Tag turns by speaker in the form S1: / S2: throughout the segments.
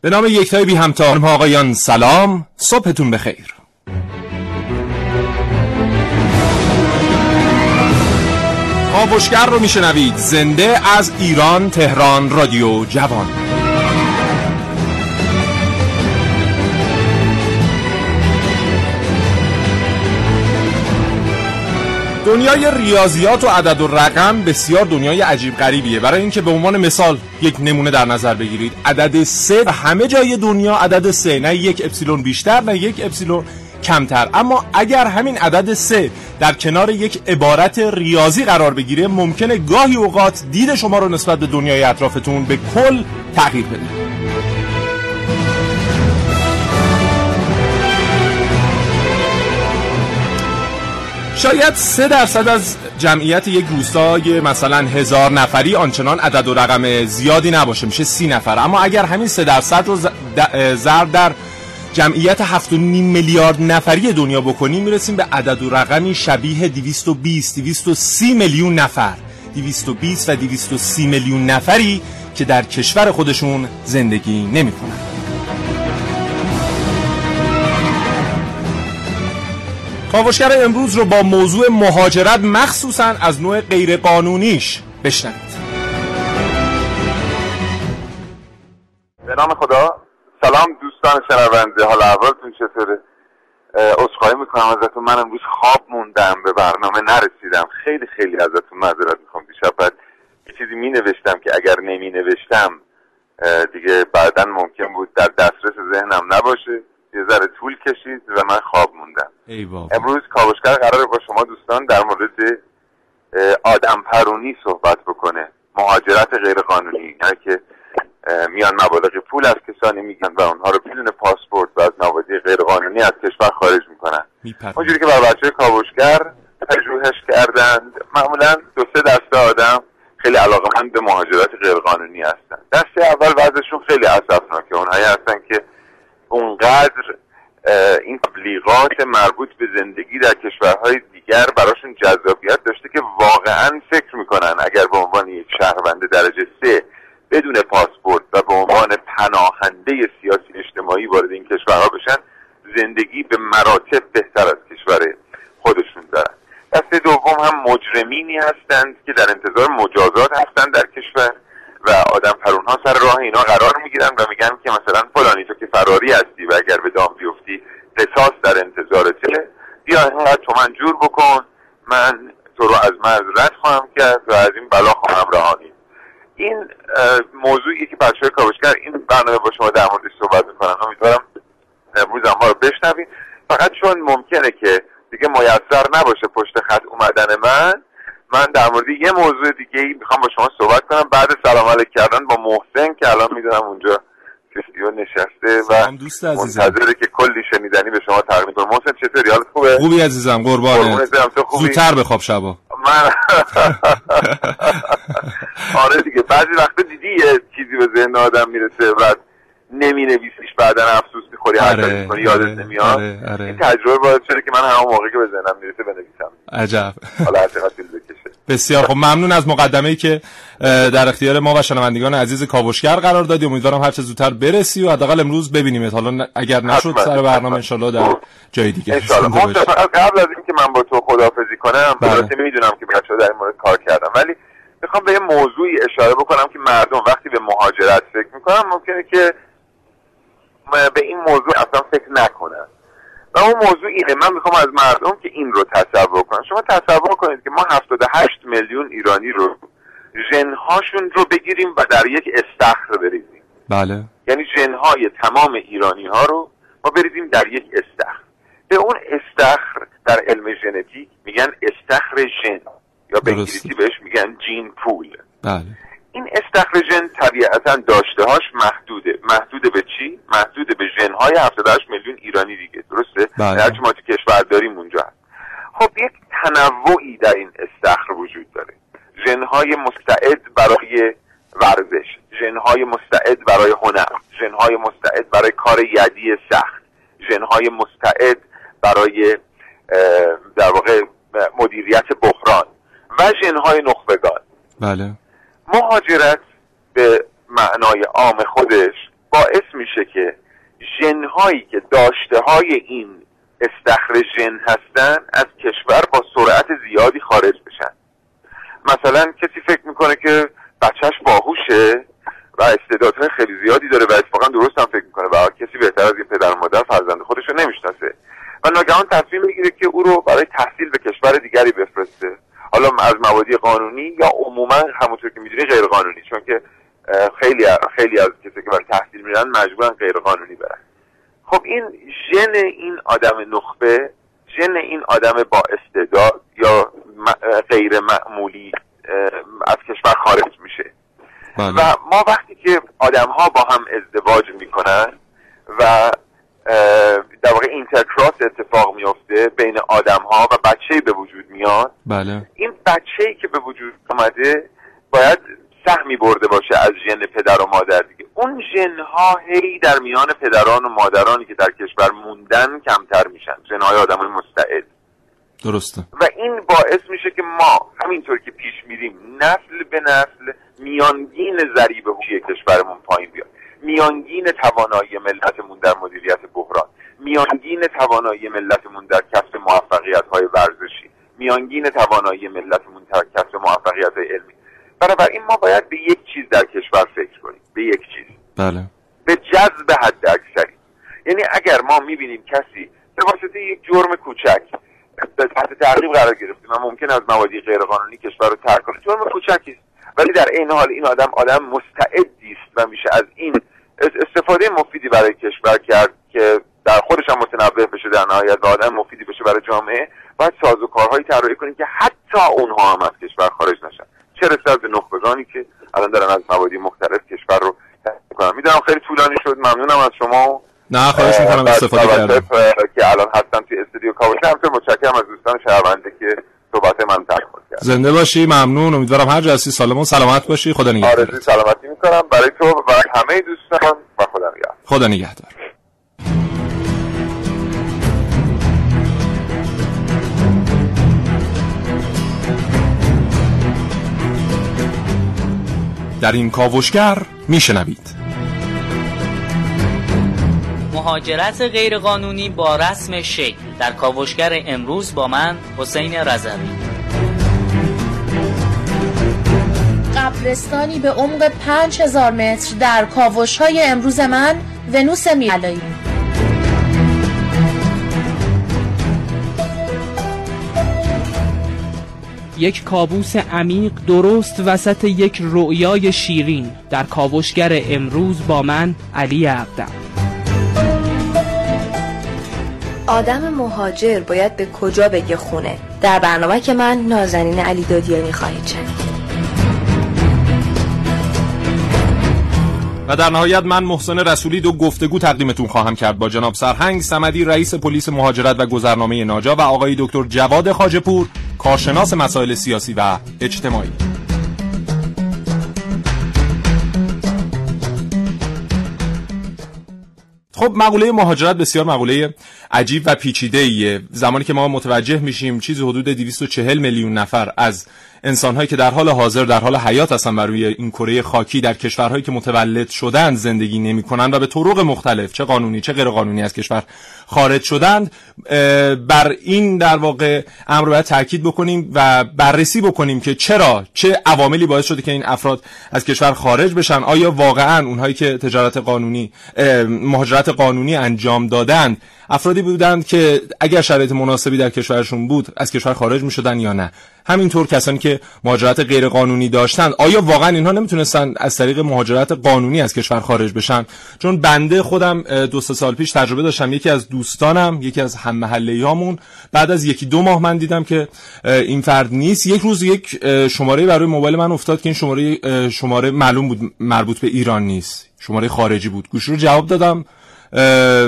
S1: به نام یکتای بی همتان آقایان سلام. صبحتون بخیر. کاوشگر رو میشنوید. زنده از ایران تهران رادیو جوان. دنیای ریاضیات و عدد و رقم بسیار دنیای عجیب غریبیه. برای اینکه به عنوان مثال یک نمونه در نظر بگیرید عدد سه همه جای دنیا عدد سه نه یک اپسیلون بیشتر نه یک اپسیلون کمتر. اما اگر همین عدد سه در کنار یک عبارت ریاضی قرار بگیره ممکنه گاهی اوقات دید شما رو نسبت به دنیای اطرافتون به کل تغییر بده. شاید سه درصد از جمعیت یک روستای مثلا هزار نفری آنچنان عدد و رقم زیادی نباشه میشه سی نفر. اما اگر همین سه درصد رو ضرب در جمعیت 7.5 میلیارد نفری دنیا بکنیم می‌رسیم به عدد و رقمی شبیه 220 230 میلیون نفر. 220 و 230 میلیون نفری که در کشور خودشون زندگی نمی‌کنن. کاوشگر امروز رو با موضوع مهاجرت مخصوصا از نوع غیرقانونیش بشنوید.
S2: به نام خدا. سلام دوستان شنونده. حال اولتون چطوره؟ عذرخواهی می‌کنم ازتون. من امروز خواب موندم. به برنامه نرسیدم. خیلی خیلی ازتون معذرت می‌خوام. دیشب بعد یه چیزی می نوشتم که اگر نمی نوشتم دیگه بعدا ممکن بود در دسترس ذهنم نباشه. یه ذره طول کشید و من خواب موندم. امروز کاوشگر قرار با شما دوستان در مورد آدم پرونی صحبت بکنه. مهاجرت غیر قانونی یعنی که میان مبالغ پول از کسانی میگن و اونها رو بدون پاسپورت و از موادی غیر قانونی از کشور خارج می‌کنن. اونجوری که بر بچه کاوشگر پژوهش کردند. معمولا دو سه دسته آدم خیلی علاقمند به مهاجرت غیر قانونی هستن. دسته اول وضعشون خیلی اسفناکه اونهایی هستن که اونقدر این تبلیغات مربوط به زندگی در کشورهای دیگر براشون جذابیت داشته که واقعا فکر می‌کنن اگر به عنوان یک شهروند درجه سه بدون پاسپورت و به عنوان پناهنده سیاسی اجتماعی وارد این کشورها بشن زندگی به مراتب بهتر از کشور خودشون دارن. دسته دوم هم مجرمینی هستند که در انتظار مجازات هستند در کشور. و آدم ها سر راه اینا قرار می‌گیرن و میگن که مثلا فلانی تو که فراری هستی و اگر به دام بیفتی قصاص در انتظارته بیا اینقدر تو من جور بکن من تو رو از مرز رد خواهم کرد و از این بلا خواهم رهانید این موضوعی که بچه کاوشگر این برنامه با شما در موردش صحبت می‌کنن امیدوارم امروز ما رو بشنوید. فقط چون ممکنه که دیگه میسر نباشه پشت خط اومدن من من در مورد یه موضوع دیگه ای می‌خوام با شما صحبت کنم. بعد سلام علیک کردن با محسن که الان می‌دونم اونجا استودیو نشسته و منتظره که کلی شنیدنی به شما تقدیم کنم. محسن چطوری؟ حالت خوبه؟
S1: خوبی عزیزم. قربانت. زودتر بخواب شبا.
S2: من آره دیگه. بعضی وقتا دیدی یه چیزی به ذهن آدم می‌رسه و نمی نویسیش بعدا افسوس می‌خوری آره، می‌کنی یادت آره، نمیاد. آره، آره. این تجربه باید شده که من همون موقعی که به ذهنم می‌رسه بنویسم.
S1: عجب.
S2: حالا هر چقدر بکشه
S1: بسیار خب ممنون از مقدمه ای که در اختیار ما و شنوندگان عزیز کاوشگر قرار دادی. امیدوارم هر چه زودتر برسی و حداقل امروز ببینیم حالا اگر نشد سر برنامه ان در جای دیگه.
S2: ان قبل از اینکه من با تو خداحافظی کنم بله. البته می‌دونم که بچه‌ها در این مورد کار کردم ولی می‌خوام به یه موضوعی اشاره بکنم که مردم وقتی به مهاجرت فکر می‌کنن ممکنه که به این موضوع اصلا فکر نکنن. و اون موضوع اینه. من می‌خوام از مردم که این رو تصور کنم شما تصور کنید که ما 78 میلیون ایرانی رو ژنهاشون رو بگیریم و در یک استخر بریزیم.
S1: بله.
S2: یعنی ژنهای تمام ایرانی ها رو ما بریزیم در یک استخر. به اون استخر در علم ژنتیک میگن استخر ژن. یا به انگلیسی بهش میگن جین پول.
S1: بله.
S2: این استخرژن طبیعتا داشتهاش محدوده. محدوده به چی؟ محدوده به ژنهای 78 میلیون ایرانی دیگه. درسته؟
S1: بله.
S2: ما تو کشور داریم اونجا هست. خب یک تنوعی در این استخر وجود داره. ژنهای مستعد برای ورزش ژنهای مستعد برای هنر ژنهای مستعد برای کار یدی سخت ژنهای مستعد برای در واقع مدیریت بحران و ژنهای نخبگان.
S1: بله.
S2: مهاجرت به معنای عام خودش باعث میشه که ژنهایی که داشته های این استخر ژن هستن از کشور با سرعت زیادی خارج بشن. مثلا کسی فکر می‌کنه که بچهش باهوشه و استعدادهای خیلی زیادی داره و اتفاقا درست هم فکر می‌کنه و کسی بهتر از این پدر و مادر فرزند خودش رو نمی‌شناسه. و ناگهان تصمیم می‌گیره که او رو برای تحصیل به کشور دیگری بفرسته. حالا از موادی قانونی یا عموما همونطور که می‌دونی غیر قانونی چون که خیلی خیلی از کسی که برای تحصیل میرن مجبورن غیر قانونی برن خب این ژن این آدم نخبه ژن این آدم با استعداد یا غیر معمولی از کشور خارج میشه بله. و ما وقتی که آدم ها با هم ازدواج می‌کنن و در واقع intercross اتفاق میفته بین آدم ها و بچه به وجود میاد.
S1: بله.
S2: این بچه که به وجود آمده باید سهمی برده باشه از ژن پدر و مادر دیگه. اون ژن ها هی در میان پدران و مادرانی که در کشور موندن کمتر میشن. ژن های آدم های مستعد.
S1: درسته.
S2: و این باعث میشه که ما همینطور که پیش میریم نسل به نسل میانگین ذریب هوشی کشورمون پایین بیاد. میانگین توانایی ملتمون در مدیریت بحران میانگین توانایی ملتمون در کسب موفقیت های ورزشی میانگین توانایی ملتمون در کسب موفقیت های علمی. بنابراین ما باید به یک چیز در کشور فکر کنیم به یک چیز.
S1: بله.
S2: به جذب حد اکثری یعنی اگر ما می‌بینیم کسی به واسطه یک جرم کوچک تحت تعقیب قرار گرفتیم و ممکن از موادی غیرقانونی کشور رو ترک کنه جرم کوچکی است. ولی در این حال این آدم آدم مستعدی است و میشه از این استفاده مفیدی برای کشور کرد که در خودش هم متنوع بشه در نهایت و آدم مفیدی بشه برای جامعه. باید ساز و کارهایی طراحی کنیم که حتی اونها هم از کشور خارج نشن. چه رسد به نخبگانی که الان دارن از موادی مختلف کشور رو کنن می‌دونم خیلی طولانی شد. ممنونم از شما.
S1: نه خواهش می‌کنم استفاده کردم
S2: که الان هستم توی استودیو کاوش همچنین متشکرم از دوستان شهرونده که صحبت من تکمیل کرد
S1: زنده باشی ممنون. امیدوارم هر جا سالمون سلامت باشی. خدا نگهدار.
S2: آرزوی سلامتی می‌کنم. برای تو و همه دوستان و خدا نگهدار.
S1: خدا نگهدار. در این کاوشگر میشنوید.
S3: مهاجرت غیرقانونی با رسم شکل. در کاوشگر امروز با من حسین رضوی.
S4: قبرستانی به عمق 5000 متر در کاوش های امروز من ونوس میالایی
S5: یک کابوس عمیق درست وسط یک رؤیای شیرین در کاوشگر امروز با من علی عقدم
S6: آدم مهاجر باید به کجا بگه خونه؟ در برنامه که من نازنین علی دادیانی خواهید شنید.
S1: و در نهایت من محسن رسولی دو گفتگو تقدیمتون خواهم کرد با جناب سرهنگ سمدی رئیس پلیس مهاجرت و گذرنامه ناجا و آقای دکتر جواد خاجپور کارشناس مسائل سیاسی و اجتماعی. خب مقوله مهاجرت بسیار مقوله عجیب و پیچیده ایه زمانی که ما متوجه میشیم چیزی حدود 240 میلیون نفر از انسانهایی که در حال حاضر در حال حیات هستن بر روی این کره خاکی در کشورهایی که متولد شدن زندگی نمی‌کنن و به طرق مختلف چه قانونی چه غیر قانونی از کشور خارج شدند بر این در واقع امر باید تاکید بکنیم و بررسی بکنیم که چرا چه عواملی باعث شده که این افراد از کشور خارج بشن. آیا واقعا اونهایی که تجارت قانونی مهاجرت قانونی انجام دادند افرادی بودند که اگر شرایط مناسبی در کشورشون بود از کشور خارج می شدن یا نه. همینطور کسانی که مهاجرت غیر قانونی داشتند آیا واقعا اینها نمی‌تونستن از طریق مهاجرت قانونی از کشور خارج بشن؟ چون بنده خودم دو سه سال پیش تجربه داشتم. یکی از دوستانم یکی از هم محله بعد از یکی دو ماه من دیدم که این فرد نیست. یک روز یک شماره برای موبایل من افتاد که این شماره شماره معلوم بود مربوط به ایران نیست. شماره خارجی بود. گوش رو جواب دادم.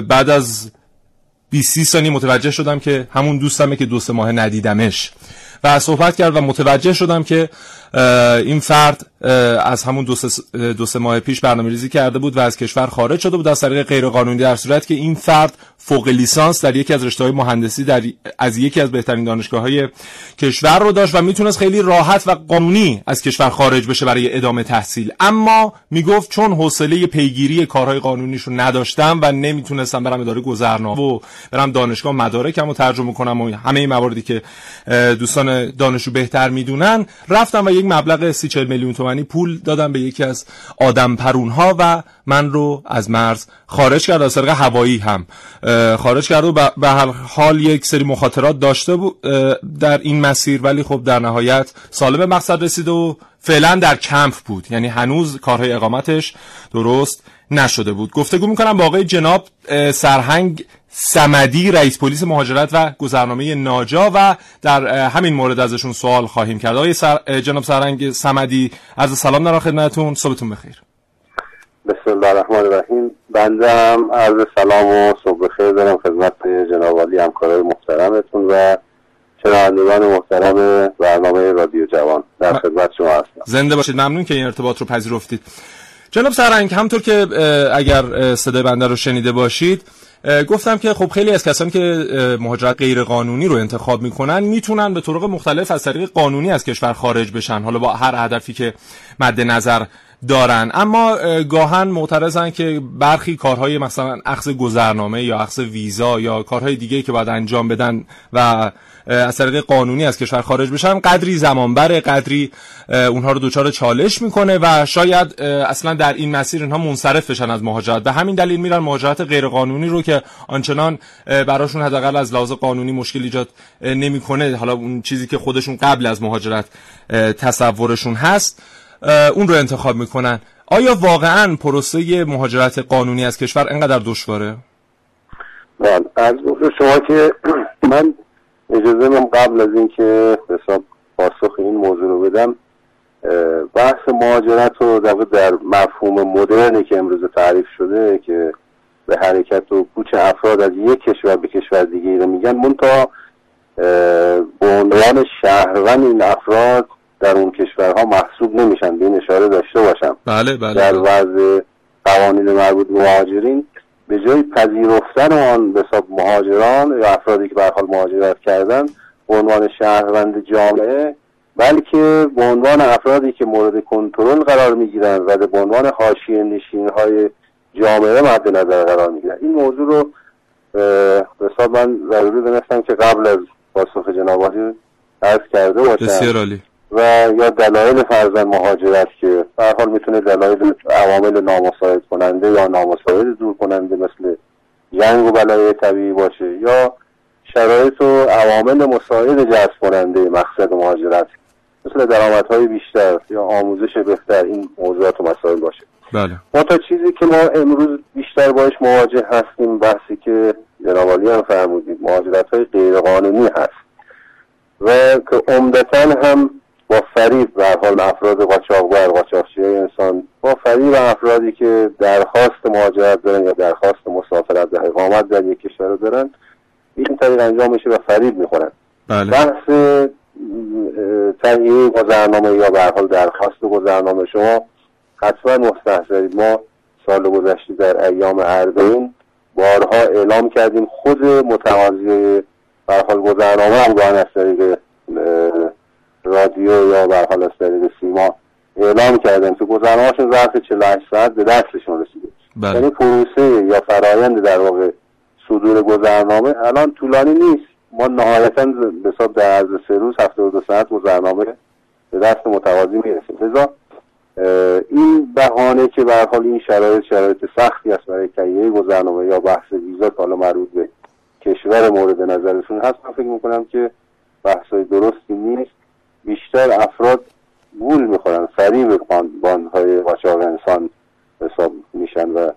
S1: بعد از 20 ثانیه متوجه شدم که همون دوستمه که دو سه ماه ندیدمش. و صحبت کرد و متوجه شدم که این فرد از همون دو سه, دو سه ماه پیش برنامه ریزی کرده بود و از کشور خارج شده بود از طریق غیرقانونی در صورت که این فرد فوق لیسانس در یکی از رشته های مهندسی در از یکی از بهترین دانشگاه های کشور رو داشت و می‌تونست خیلی راحت و قانونی از کشور خارج بشه برای ادامه تحصیل. اما می‌گفت چون حوصله پیگیری کارهای قانونیش رو نداشتم و نمی‌تونستم برم اداره گذرنامه و برم دانشگاه مدارکم ترجمه کنم و همه مواردی که دوستان دانشجو بهتر می‌دونن رفتم و یک مبلغ 30 میلیون تومانی پول دادم به یکی از آدم پرون ها و من رو از مرز خارج کرد از طریق هوایی هم. خارج کرد و به هر حال یک سری مخاطرات داشته بود در این مسیر. ولی خب در نهایت سالم مقصد رسید و فعلا در کمپ بود. یعنی هنوز کارهای اقامتش درست نشده بود. گفتگو می‌کنم با آقای جناب سرهنگ سمدی رئیس پلیس مهاجرت و گذرنامه ناجا و در همین مورد ازشون سوال خواهیم کرد. آقای سر... جناب سرهنگ سمدی از سلام دارم خدمتتون. صبحتون بخیر.
S7: بسم الله الرحمن الرحیم. بنده هم عرض سلام و صبح بخیر دارم خدمت جناب عالی همکارای محترمتون و شنوندگان محترم برنامه رادیو جوان. در خدمت شما هستم.
S1: زنده باشید. ممنون که این ارتباط رو پذیرفتید. جناب سرنگ همطور که اگر صدای بنده رو شنیده باشید گفتم که خب خیلی از کسانی که مهاجرت غیر قانونی رو انتخاب می‌کنن می‌تونن به طرق مختلف از طریق قانونی از کشور خارج بشن حالا با هر هدفی که مد نظر دارن. اما گاهن معترضن که برخی کارهای مثلا اخذ گذرنامه یا اخذ ویزا یا کارهای دیگه که باید انجام بدن و از طریق قانونی از کشور خارج بشن قدری زمان بره قدری اونها رو دچار چالش می‌کنه و شاید اصلا در این مسیر اینها منصرف بشن از مهاجرت. به همین دلیل میرن مهاجرت غیر قانونی رو که آنچنان براشون حداقل از لحاظ قانونی مشکل ایجاد نمی‌کنه. حالا اون چیزی که خودشون قبل از مهاجرت تصورشون هست اون رو انتخاب می‌کنن. آیا واقعا پروسه مهاجرت قانونی از کشور انقدر دشواره؟
S7: بله از شما که من اجازه من قبل از اینکه حساب پاسخ این موضوع رو بدم بحث مهاجرت رو در, در مفهوم مدرنی که امروز تعریف شده که به حرکت و کوچ افراد از یک کشور به کشور دیگه رو میگن منتها به عنوان شهروند این افراد در اون کشورها محسوب نمیشن به این اشاره داشته باشم.
S1: بله بله.
S7: در وضع قوانین مربوط به مهاجرین. به جای پذیرفتن آن به حساب مهاجران یا افرادی که به حال مهاجرت کردن به عنوان شهروند جامعه بلکه به عنوان افرادی که مورد کنترل قرار می‌گیرن و به عنوان حاشیه نشین های جامعه مد نظر قرار می‌گیرن این موضوع رو به حساب من ضروری دونستم که قبل از پاسخ جناب عرض کرده باشم.
S1: بسیار عالی.
S7: و یا دلایل فرزن مهاجرت که به حال می‌تونه دلایل عوامل نامساعد کننده یا نامساعد دور کننده مثل جنگ و بلای طبیعی باشه یا شرایط و عوامل مساعد جذب کننده مقصد مهاجرت مثل درآمدهای بیشتر یا آموزش بهتر این موضوعات و مسائل باشه.
S1: بله.
S7: ما تا چیزی که ما امروز بیشتر باش مواجه هستیم بحثی که جنابالی هم فرمودید مهاجرت های غیرقانونی هست. و که عمدتا هم با فریب به حال افراد قاچاقبر قاچاقچی انسان با فریب افرادی که درخواست مهاجرت دارن یا درخواست مسافرت و اقامت در یک کشور دارن این طریق انجام میشه و فریب می‌خورن
S1: بله.
S7: بحث تهیه گذرنامه یا به حال درخواست گذرنامه شما حتما مستحضرید ما سال گذشته در ایام اربعین بارها اعلام کردیم خود متقاضی به حال گذرنامه هم از طریق رادیو یا به حال از طریق سیما اعلام کردن که گذرنامهشون ظرف 48 ساعت به دستشون رسیده.
S1: بله.
S7: یعنی پروسه یا فرایند در واقع صدور گذرنامه الان طولانی نیست. ما نهایتا به حساب در عرض سه روز هفته دو ساعت گذرنامه به دست متقاضی می‌رسیم. لذا این بهانه که به حال این شرایط شرایط سختی است برای تهیه گذرنامه یا بحث ویزا که حالا مربوط به کشور مورد نظرشون هست من فکر می‌کنم که بحثای درستی نیست. بیشتر افراد گول می‌خورن فریب باندهای قاچاق انسان حساب میشن و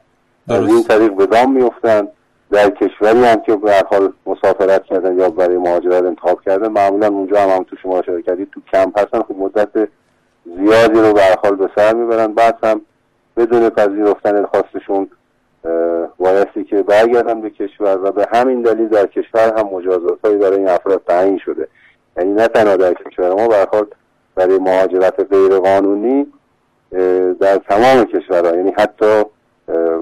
S7: از این طریق به دام میفتن در کشوری هم که به حال مسافرت کردن یا برای مهاجرت انتخاب کردن معمولا اونجا هم, هم تو شما اشاره کردید تو کمپ هستن خب مدت زیادی رو به حال به سر می‌برن. بعد هم بدون پذیرفتن خواستشون بایستی که برگردن به کشور و به همین دلیل در کشور هم مجازات هایی برای این افراد تعیین شده. یعنی نه تنها در کشور ما برخورد برای مهاجرت غیر قانونی در تمام کشورها. یعنی حتی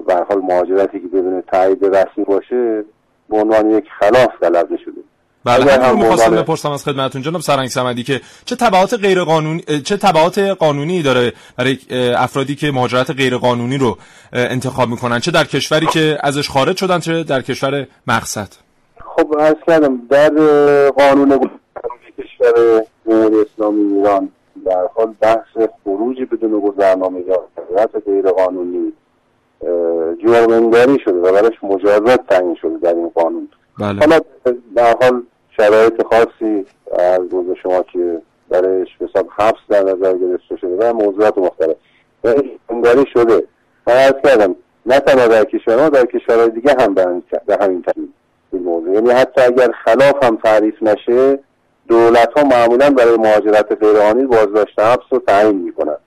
S7: به حال مهاجرتی که بدون تایید رسمی باشه به عنوان یک خلاف تلقی شده.
S1: بله رو می‌خواستم بپرسم از خدمتتون جناب سرنگ سمدی که چه تبعات غیر قانونی چه تبعات قانونی داره برای افرادی که مهاجرت غیر قانونی رو انتخاب می‌کنن؟ چه در کشوری که ازش خارج شدن چه در کشور مقصد؟
S7: خب از کردم در قانون کشور جمهوری اسلامی ایران در حال بحث خروج بدون گذرنامه یا غیر قانونی جرمنگاری شده و براش مجازات تعیین شده در این قانون.
S1: بله.
S7: حالا در حال شرایط خاصی از روز شما که برایش حساب حبس در نظر گرفته شده و موضوعات مختلف. جرمگاری شده. من کردم نه تنها در کشورها در کشورهای دیگه هم به همین ترتیب این موضوع. یعنی حتی اگر خلاف هم تعریف نشه دولت ها معمولا برای مهاجرت غیرقانونی بازداشت حبس رو تعیین می‌کنند.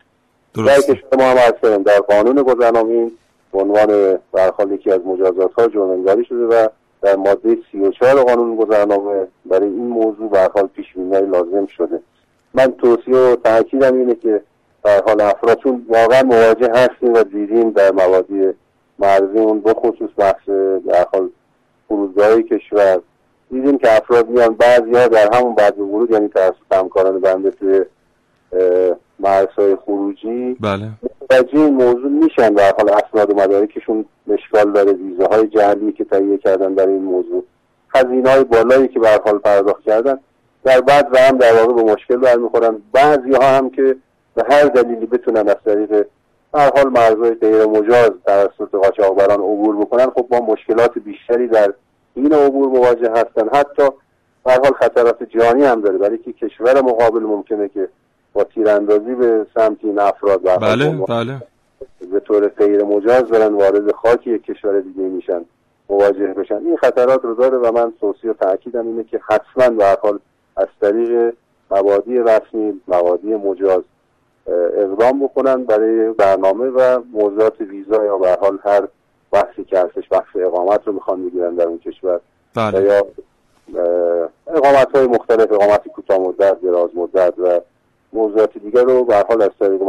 S7: در کشور ما هم از در قانون گذرنامه به عنوان برخال یکی از مجازات ها جرمنگاری شده و در ماده 34 قانون گذرنامه برای این موضوع به حال پیش لازم شده. من توصیه و تاکیدم اینه که در حال افراد چون واقعا مواجه هستیم و دیدیم در موادی مرزی اون بخصوص بحث در حال فرودگاه کشور. دیدیم که افراد میان بعضی ها در همون بعد ورود یعنی توسط همکاران بنده توی مرزهای خروجی.
S1: بله.
S7: متوجه این موضوع میشن در حال اسناد و مدارکشون مشکال داره ویزه های جهلی که تهیه کردن در این موضوع. هزینه های بالایی که به حال پرداخت کردن در بعد و هم در واقع به مشکل برمیخورن. بعضی ها هم که به هر دلیلی بتونن از طریق هر حال مرزهای غیر مجاز توسط قاچاقبران عبور بکنن خب با مشکلات بیشتری در این عبور مواجه هستن. حتی هر حال خطرات جانی هم داره. برای که کشور مقابل ممکنه که با تیراندازی به سمت این افراد
S1: بله بله.
S7: به طور غیر مجاز دارن وارد خاک یک کشور دیگه میشن مواجه بشن. این خطرات رو داره و من توصیه و تاکیدم اینه که حتما به هر حال از طریق موادی رسمی موادی مجاز اقدام بکنن برای برنامه و موضوعات ویزا یا به حال هر بحثی که هستش بحث اقامت رو می‌خوان بگیرن در اون کشور
S1: بله.
S7: یا اقامت های مختلف اقامت کوتاه مدت دراز مدت و موضوعات دیگر رو به حال از طریق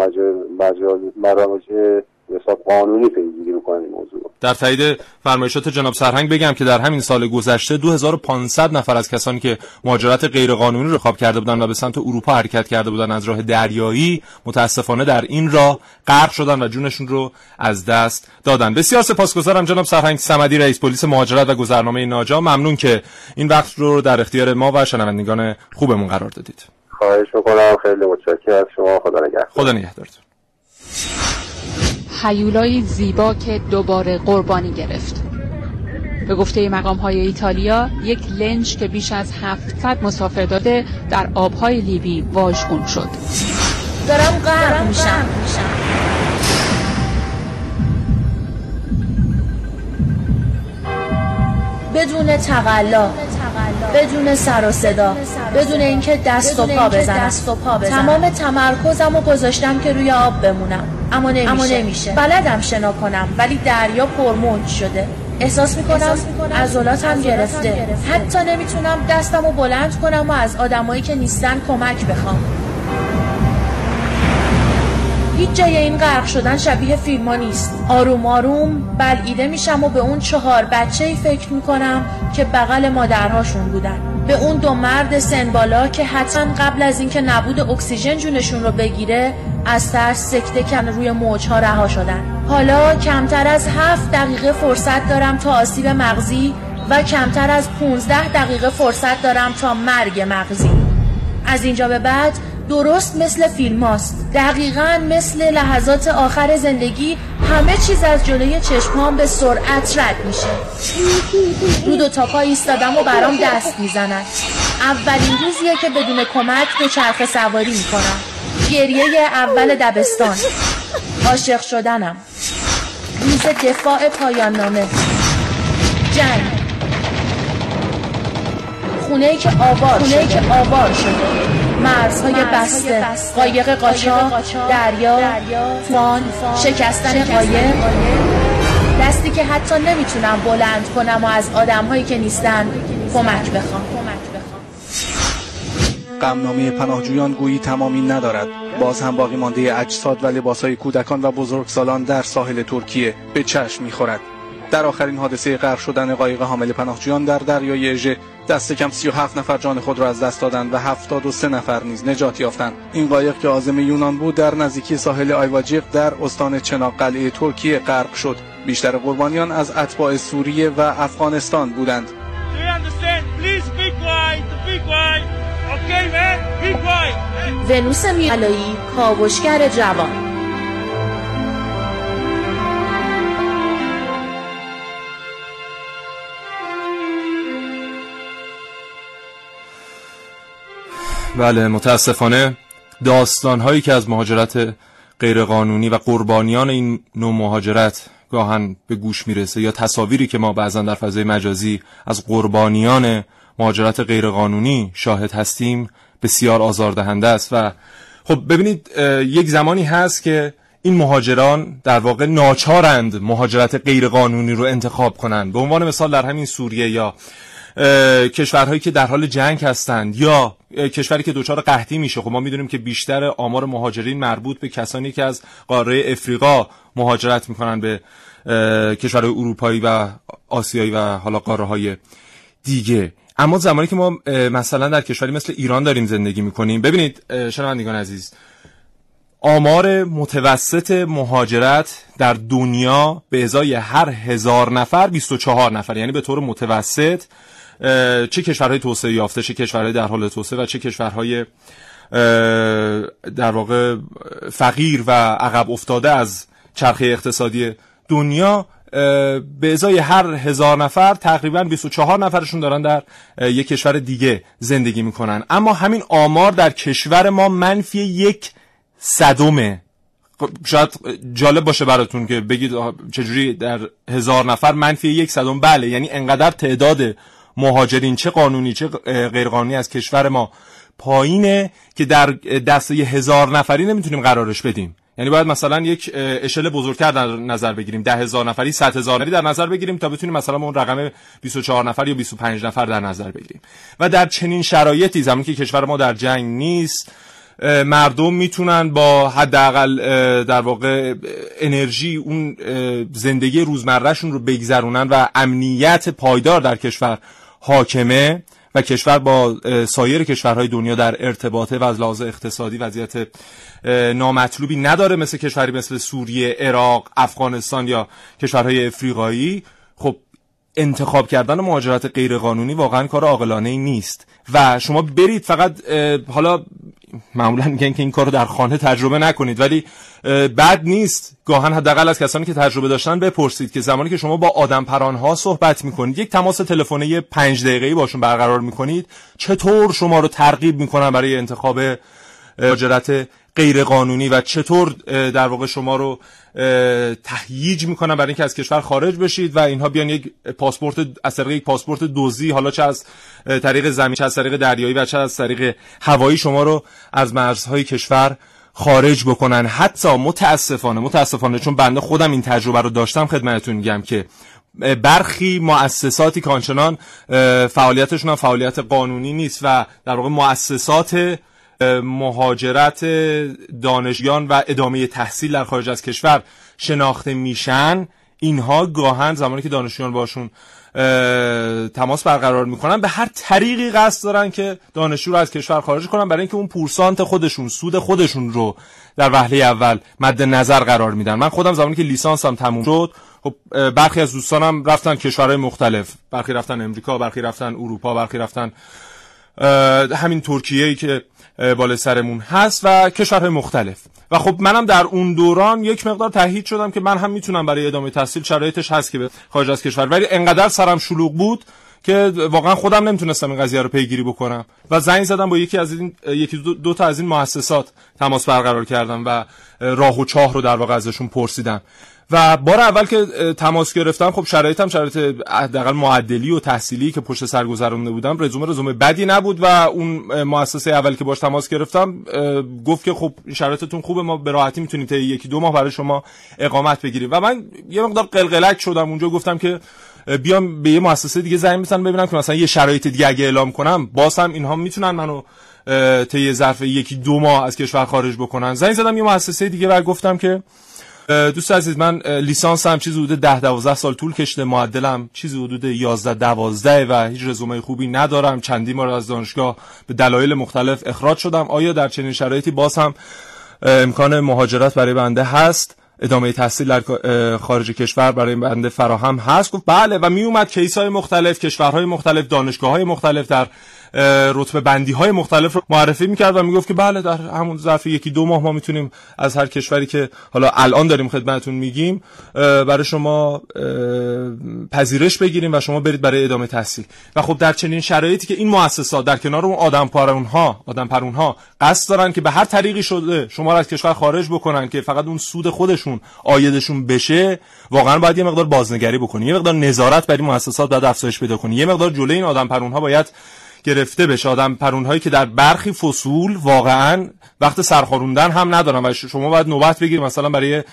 S7: مراجع حساب قانونی پیگیری می‌کنن این موضوع
S1: در تایید فرمایشات جناب سرهنگ بگم که در همین سال گذشته 2500 نفر از کسانی که مهاجرت غیرقانونی رو خواب کرده بودن و به سمت اروپا حرکت کرده بودن از راه دریایی متاسفانه در این راه غرق شدن و جونشون رو از دست دادن. بسیار سپاسگزارم جناب سرهنگ صمدی رئیس پلیس مهاجرت و گذرنامه ناجا. ممنون که این وقت رو در اختیار ما و شنوندگان خوبمون قرار دادید.
S7: خواهش می‌کنم. خیلی متشکرم. از شما خدا نگهدار.
S1: خدا نگهدارتون.
S8: حیولای زیبا که دوباره قربانی گرفت. به گفته مقام های ایتالیا یک لنج که بیش از 700 مسافر داده در آبهای لیبی واژگون شد.
S4: دارم غرق میشم. بدون تقلا. بدون سر و صدا بدون اینکه دست و پا بزنم. تمام تمرکزم رو گذاشتم که روی آب بمونم. اما نمیشه, اما نمیشه. بلدم شنا کنم ولی دریا پرموج شده. احساس می‌کنم عضلاتم گرفته. حتی نمی‌تونم دستم رو بلند کنم و از آدمایی که نیستن کمک بخوام. هیچ جای این غرق شدن شبیه فیلم ها نیست. آروم آروم بلعیده میشم و به اون چهار بچه ای فکر می‌کنم که بغل مادرهاشون بودن. به اون دو مرد سنبالا که حتما قبل از اینکه نبود اکسیژن جونشون رو بگیره از ترس سکته کن روی موجها رها شدن. حالا کمتر از هفت دقیقه فرصت دارم تا آسیب مغزی و کمتر از 15 دقیقه فرصت دارم تا مرگ مغزی. از اینجا به بعد درست مثل فیلم هاست. دقیقا مثل لحظات آخر زندگی همه چیز از جلوی چشمام به سرعت رد میشه. رو دو تا پا ایستادم و برام دست می‌زنن. اولین روزیه که بدون کمک به چرخ سواری می‌کنم. گریه اول دبستان. عاشق شدنم. روز دفاع پایان نامه. جنگ. خونه که آوار خونه که آوار شده. مرزهای بسته قایق قاچاق دریا فان شکستن قایق. دستی که حتی نمی‌تونم بلند کنم و از آدمهایی که نیستن کمک بخوام.
S9: غمنامه پناهجویان گویی تمامی ندارد. باز هم باقی مانده اجساد و لباسهای کودکان و بزرگسالان در ساحل ترکیه به چشم می‌خورد. در آخرین حادثه غرق شدن قایق حامل پناهجویان در دریای اژه دست کم 37 نفر جان خود را از دست دادند و 73 نفر نیز نجات یافتند. این قایق که عازم یونان بود در نزدیکی ساحل آیواجیق در استان چناق قلعه ترکیه غرق شد. بیشتر قربانیان از اتباع سوریه و افغانستان بودند.
S4: ونوس میالایی کاوشگر جوان.
S1: بله متاسفانه داستان هایی که از مهاجرت غیرقانونی و قربانیان این نوع مهاجرت گاهن به گوش می‌رسه یا تصاویری که ما بعضا در فضای مجازی از قربانیان مهاجرت غیرقانونی شاهد هستیم بسیار آزاردهنده است و خب ببینید یک زمانی هست که این مهاجران در واقع ناچارند مهاجرت غیرقانونی رو انتخاب کنند. به عنوان مثال در همین سوریه یا کشورهایی که در حال جنگ هستند یا کشوری که دچار قحطی میشه. خب ما می‌دونیم که بیشتر آمار مهاجرین مربوط به کسانی که از قاره افریقا مهاجرت می‌کنن به کشورهای اروپایی و آسیایی و حالا قاره های دیگه. اما زمانی که ما مثلا در کشوری مثل ایران داریم زندگی می‌کنیم ببینید شنوندگان عزیز آمار متوسط مهاجرت در دنیا به ازای هر هزار نفر 24 نفر یعنی به طور متوسط چه کشورهای توسعه یافته چه کشورهای در حال توسعه و چه کشورهای در واقع فقیر و عقب افتاده از چرخه اقتصادی دنیا به ازای هر هزار نفر تقریبا 24 نفرشون دارن در یک کشور دیگه زندگی می‌کنن. اما همین آمار در کشور ما منفی یک صدومه خب، شاید جالب باشه براتون که بگید چجوری در هزار نفر منفی یک صدوم بله یعنی انقدر تعداد مهاجرین چه قانونی چه غیرقانونی از کشور ما پایینه که در دسته هزار نفری نمی‌تونیم قرارش بدیم. یعنی باید مثلا یک اشل بزرگتر در نظر بگیریم. ده هزار نفری صد هزار نفری در نظر بگیریم تا بتونیم مثلا اون رقم 24 نفر یا 25 نفر در نظر بگیریم. و در چنین شرایطی زمانی که کشور ما در جنگ نیست مردم می‌تونن با حداقل در واقع انرژی اون زندگی روزمرهشون رو بگذرونن و امنیت پایدار در کشور حاکمه و کشور با سایر کشورهای دنیا در ارتباطه و از لحاظ اقتصادی وضعیت نامطلوبی نداره مثل کشوری مثل سوریه، عراق، افغانستان یا کشورهای افریقایی. خب انتخاب کردن مهاجرت غیرقانونی واقعا کار عاقلانه ای نیست. و شما برید فقط حالا معمولا میگن که این کارو در خانه تجربه نکنید ولی بد نیست. گاهن حداقل از کسانی که تجربه داشتن بپرسید که زمانی که شما با آدم ها صحبت می‌کنید یک تماس تلفنی پنج دقیقه‌ای باشون برقرار می‌کنید چطور شما رو ترغیب می‌کنن برای انتخاب مهاجرت غیر قانونی و چطور در واقع شما رو تهییج می‌کنن برای اینکه از کشور خارج بشید و اینها بیان یک پاسپورت از طریق یک پاسپورت دوزی حالا چه از طریق زمین چه از طریق دریایی و چه از طریق هوایی شما رو از مرزهای کشور خارج بکنن. حتی متاسفانه متاسفانه چون بنده خودم این تجربه رو داشتم خدمتتون میگم که برخی مؤسساتی که آنچنان فعالیتشون هم فعالیت قانونی نیست و در واقع مؤسسات مهاجرت دانشیان و ادامه تحصیل در خارج از کشور شناخته میشن. اینها گاهن زمانی که دانشجویان باشون تماس برقرار می‌کنن به هر طریقی قصد دارن که دانشجو رو از کشور خارج کنن برای اینکه اون پورسانت خودشون سود خودشون رو در وهله اول مد نظر قرار میدن. من خودم زمانی که لیسانسم تموم شد خب برخی از دوستانم رفتن کشورهای مختلف. برخی رفتن امریکا برخی رفتن اروپا برخی رفتن همین ترکیه که بالا سرمون هست و کشورهای مختلف. و خب منم در اون دوران یک مقدار تهیید شدم که من هم می‌تونم برای ادامه تحصیل شرایطش هست که به خارج از کشور. ولی انقدر سرم شلوغ بود که واقعا خودم نمی‌تونستم این قضیه رو پیگیری بکنم. و زنگ زدم با یکی از این یکی دو, دو تا از این مؤسسات تماس برقرار کردم و راه و چاه رو در واقع ازشون پرسیدم. و بار اول که تماس گرفتم خب شرایطم شرایط حداقل معدلی و تحصیلی که پشت سر گذرونده بودم رزومه رزومه بدی نبود و اون مؤسسه اول که باش تماس گرفتم گفت که خب شرایطتون خوبه ما به راحتی می‌تونیم تا یکی دو ماه برای شما اقامت بگیریم. و من یه مقدار قلقلک شدم اونجا گفتم که بیام به یه مؤسسه دیگه زنگ بزنم ببینم که مثلا یه شرایط دیگه اگه اعلام کنم باز هم اینها می‌تونن منو طی ظرف یکی دو ماه از کشور خارج بکنن. زنگ زدم یه مؤسسه دیگه و گفتم که دوست عزیز من لیسانس هم چیزی حدود 10 12 سال طول کشته معدلم چیزی حدود 11 12 و هیچ رزومه خوبی ندارم. چندی بار از دانشگاه به دلایل مختلف اخراج شدم. آیا در چنین شرایطی باز هم امکان مهاجرت برای بنده هست؟ ادامه تحصیل در خارج کشور برای بنده فراهم هست؟ گفت بله و می اومد کیس های مختلف کشورهای مختلف دانشگاه های مختلف در رتبه بندی های مختلف رو معرفی می‌کرد و می‌گفت که بله در همون ظرف یکی دو ماه ما می‌تونیم از هر کشوری که حالا الان داریم خدمتتون میگیم برای شما پذیرش بگیریم و شما برید برای ادامه تحصیل. و خب در چنین شرایطی که این مؤسسات در کنار اون آدم پرون ها آدم پرون ها قصد دارن که به هر طریقی شده شما رو از کشور خارج بکنن که فقط اون سود خودشون آیدشون بشه واقعا باید یه مقدار بازنگری بکنی یه مقدار نظارت بر این مؤسسات باید افزایش پیدا کنی یه مقدار جلوی این آدم پرون ها باید گرفته بشه. آدم پرونهایی که در برخی فصول واقعا وقت سرخاروندن هم ندارن و شما باید نوبت بگیرید. مثلا برای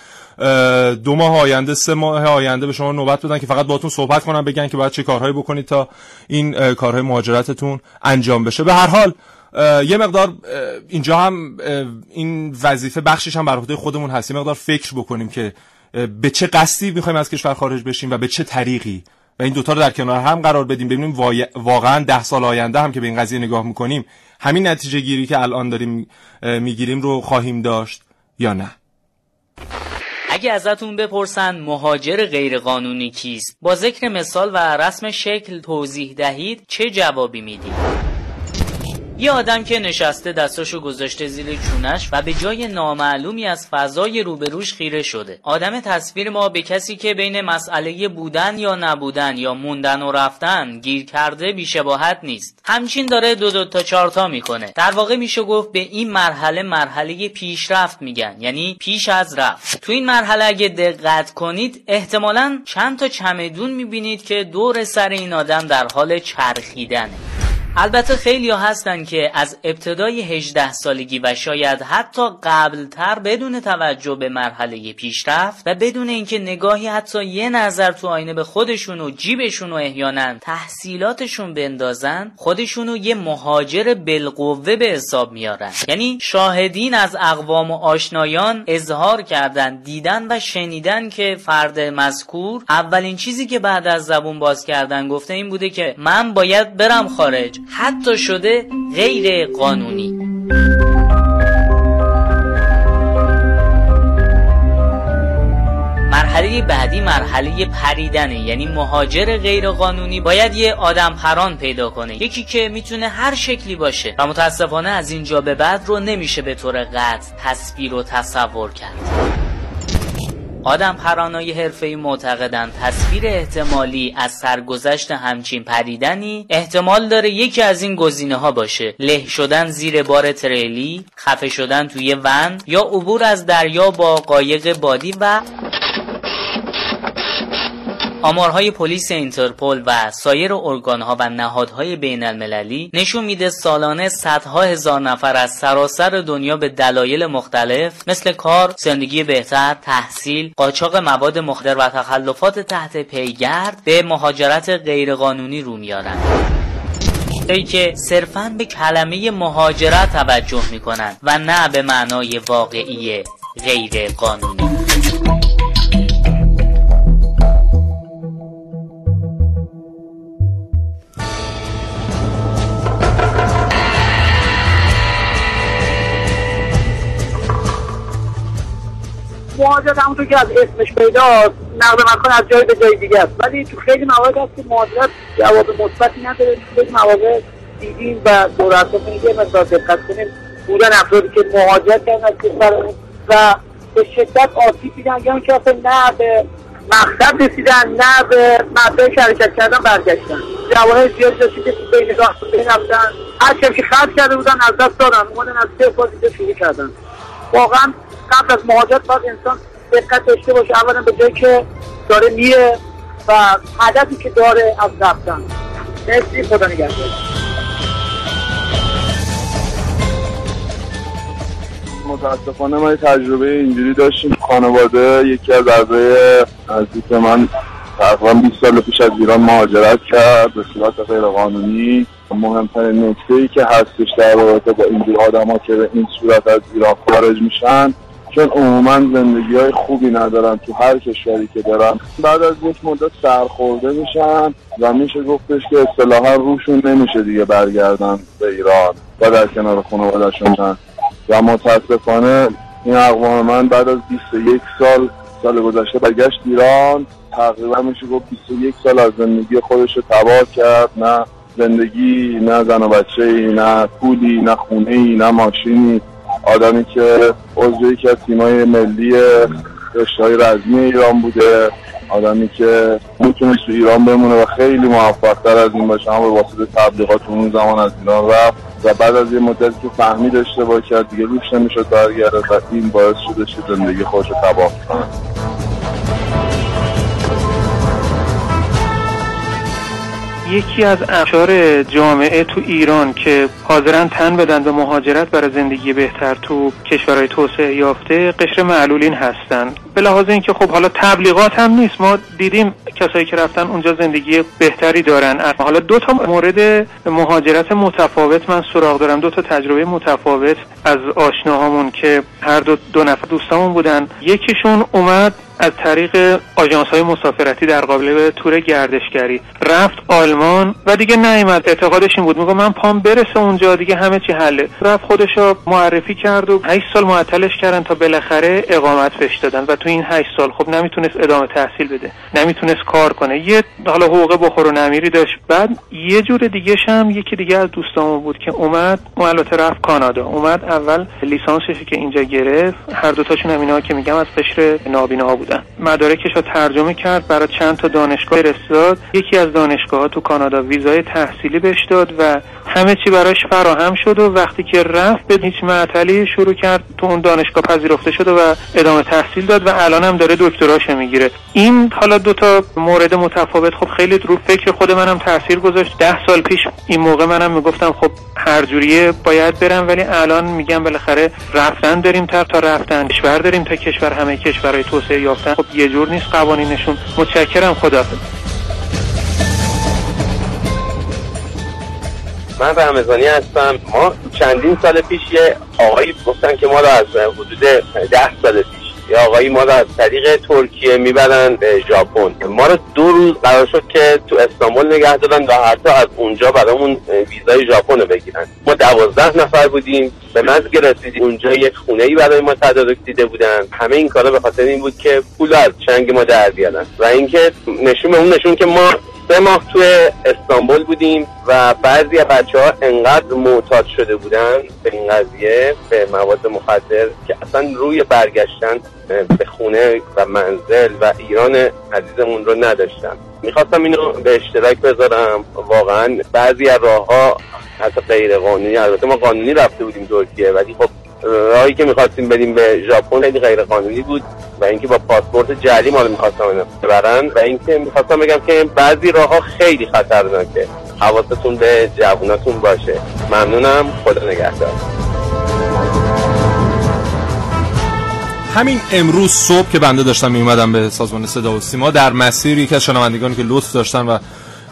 S1: دو ماه آینده سه ماه آینده به شما نوبت بدن که فقط باهاتون صحبت کنن بگن که باید چه کارهایی بکنید تا این کارهای مهاجرتتون انجام بشه. به هر حال یه مقدار اینجا هم این وظیفه بخشش هم بر عهده خودمون هست. یه مقدار فکر بکنیم که به چه قصدی می‌خوایم از کشور خارج بشیم و به چه طریقی و این دوتا رو در کنار هم قرار بدیم. ببینیم واقعا ده سال آینده هم که به این قضیه نگاه می‌کنیم همین نتیجه گیری که الان داریم می‌گیریم رو خواهیم داشت یا نه؟
S3: اگه ازتون بپرسن مهاجر غیرقانونی کیست با ذکر مثال و رسم شکل توضیح دهید چه جوابی می‌دید؟ یه آدم که نشسته دستاشو گذاشته زیر چونش و به جای نامعلومی از فضای روبروش خیره شده. آدم تصویر ما به کسی که بین مسئله بودن یا نبودن یا موندن و رفتن گیر کرده بیشباهت نیست. همچین داره دو دو تا چارتا می‌کنه. در واقع میشه گفت به این مرحله مرحله پیشرفت میگن. یعنی پیش از رفت. تو این مرحله اگه دقت کنید احتمالا چند تا چمدون می‌بینید که دور سر این آدم در حال چرخیدنه. البته خیلی ها هستن که از ابتدای 18 سالگی و شاید حتی قبلتر بدون توجه به مرحله پیشرفت و بدون اینکه نگاهی حتی یه نظر تو آینه به خودشون و جیبشون و احیانا تحصیلاتشون بندازن خودشونو یه مهاجر بالقوه به حساب میارن. یعنی شاهدین از اقوام و آشنایان اظهار کردن دیدن و شنیدن که فرد مذکور اولین چیزی که بعد از زبون باز کردن گفته این بوده که من باید برم خارج. حتی شده غیر قانونی. مرحله بعدی مرحله پریدنه یعنی مهاجر غیر قانونی باید یه آدم پران پیدا کنه. یکی که می‌تونه هر شکلی باشه و متاسفانه از اینجا به بعد رو نمیشه به طور قطع تصویر و تصور کرد. آدم پرانای حرفه‌ای معتقدند تصویر احتمالی از سرگذشت همچین پریدنی احتمال داره یکی از این گزینه ها باشه. له شدن زیر بار تریلی خفه شدن توی ون یا عبور از دریا با قایق بادی و آمارهای پلیس اینترپل و سایر ارگانها و نهادهای بین المللی نشون میده سالانه صدها هزار نفر از سراسر دنیا به دلایل مختلف مثل کار، زندگی بهتر، تحصیل، قاچاق مواد مخدر و تخلفات تحت پیگرد به مهاجرت غیرقانونی رو میارن ای که صرفا به کلمه مهاجرت توجه می‌کنن و نه به معنای واقعی غیر قانونی
S10: مهاجرت همونطور که از اسمش پیداست نقل مکان از جای به جای دیگه است. ولی تو خیلی موارد هست که مهاجرت جواب مثبتی نداره. تو خیلی مواقع دیدیم و دور یه مقدار دقت کنیم. بودن افرادی که مهاجرت کردن از کشور و به شدت آسیب دیدن. یا اینکه اصلا نه به مقصد رسیدن نه به مبدأ شرکت کردن برگشتن. جواهر زیادی داشتی که بین راه بین رفتن. هر که خرج کرده بودن از دست دادن. اومدن از سه بازی شروع کردن. واقعا قبل از مهاجرت باید انسان دقت داشته باشه. اولا به جایی که داره میره و هدفی که داره از رفتن. مرسی خدا نگهدار.
S2: متاسفانه ما تجربه اینجوری داشتیم. خانواده یکی از اعضای نزدیک من تقریبا 20 سال پیش از ایران مهاجرت کرد به صورت غیر قانونی
S11: مهمترین نکته ای که هستش در رابطه با اینجور آدما که به این صورت از ایران خارج میشن چون عموما زندگی های خوبی ندارن تو هر کشوری که دارن. بعد از یک مدت سرخورده میشن و میشه گفتش که اصطلاحا روشون نمیشه دیگه برگردن به ایران و در کنار خانوادهشون و متاسفانه این اقوام من بعد از 21 سال سال گذشته برگشت ایران. تقریبا میشه گفت 21 سال از زندگی خودش رو تباه کرد. نه زندگی نه زن و بچه نه پولی نه خونه نه ماشینی. آدمی که عضو یکی از تیمای ملی رشته رزمی ایران بوده آدمی که می‌تونست تو ایران بمونه و خیلی موفق تر از این باشه اما به واسطه تبلیغات اون زمان از ایران رفت و بعد از یه مدتی که فهمید اشتباه کرد دیگه روش نمی‌شد برگرده و این باعث شده که زندگی خودش رو تباه کنه.
S12: یکی از افشار جامعه تو ایران که حاضرن تن بدن به مهاجرت برای زندگی بهتر تو کشورهای توسعه یافته قشر معلولین هستن. به لحاظ اینکه خب حالا تبلیغات هم نیست ما دیدیم کسایی که رفتن اونجا زندگی بهتری دارن. حالا دو تا مورد مهاجرت متفاوت من سراغ دارم. دو تا تجربه متفاوت از آشناهامون که هر دو دو نفر دوستامون بودن. یکیشون اومد از طریق آژانس های مسافرتی در قابل تور گردشگری. رفت آلمان و دیگه نیومد. اعتقادش این بود. میگه من پام برسه اونجا دیگه همه چی حله رفت خودشو معرفی کرد و 8 سال معطلش کردن تا بالاخره اقامت بهش دادن. و تو این 8 سال خب نمی‌تونست ادامه تحصیل بده نمی‌تونست کار کنه. یه حالا حقوق بخور و نمیری داشت. بعد یه جور دیگه هم یکی دیگه از دوستامون بود که اومد اون البته رفت کانادا. اومد اول لیسانسش که اینجا گرفت. هر دو تاشون هم اینا که میگم از قشر نابینا بودن. مدارکش رو ترجمه کرد برای چند تا دانشگاه فرستاد. یکی از دانشگاه ها تو کانادا ویزای تحصیلی بهش داد و همه چی براش فراهم شد و وقتی که رفت به هیچ معطلی شروع کرد تو اون دانشگاه پذیرفته شد و ادامه تحصیل داد. و الان هم داره دکتراش می‌گیره. این حالا دو تا مورد متفاوت خب خیلی رو فکر خود منم تاثیر گذاشت. ده سال پیش این موقع منم می‌گفتم خب هر جوریه باید برم ولی الان میگم بالاخره رفتن داریم تا تا رفتن کشور داریم تا کشور همه کشورهای توسعه یافتن. خب یه جور نیست قوانینشون. متشکرم خدا
S13: من رمضانی هستم. ما چندین سال پیش یه آقایی گفتن که ما رو از حدود ده سال پیش یه آقایی ما از طریق ترکیه می‌برن به ژاپن. ما رو دو روز قرار شد که تو استانبول نگه دادن و حتی از اونجا برامون ویزای ژاپن رو بگیرن. ما دوازده نفر بودیم. به مزگ رسیدیم. اونجا یک خونه ای برای ما تدارک دیده بودن. همه این کارا به خاطر این بود که پول از چنگ ما در بیارن. و اینکه نشون اون نشون که ما سه ماه توی استانبول بودیم و بعضی از بچه ها انقدر معتاد شده بودن به این قضیه به مواد مخدر که اصلا روی برگشتن به خونه و منزل و ایران عزیزمون رو نداشتن. می‌خواستم اینو به اشتراک بذارم. واقعا بعضی از راه ها حتی غیر قانونی البته ما قانونی رفته بودیم ترکیه ولی خب راهی که می‌خواستیم بریم به ژاپن خیلی غیر قانونی بود و اینکه با پاسپورت جعلی ما رو می‌خواستم ببرن و اینکه می‌خواستم بگم که بعضی راه ها خیلی خطرناکه. حواستون به جووناتون باشه. ممنونم. خدا نگهدار.
S1: همین امروز صبح که بنده داشتم میومدم به سازمان صدا و سیما در مسیر یکی از شنوندگانی که لطف داشتن و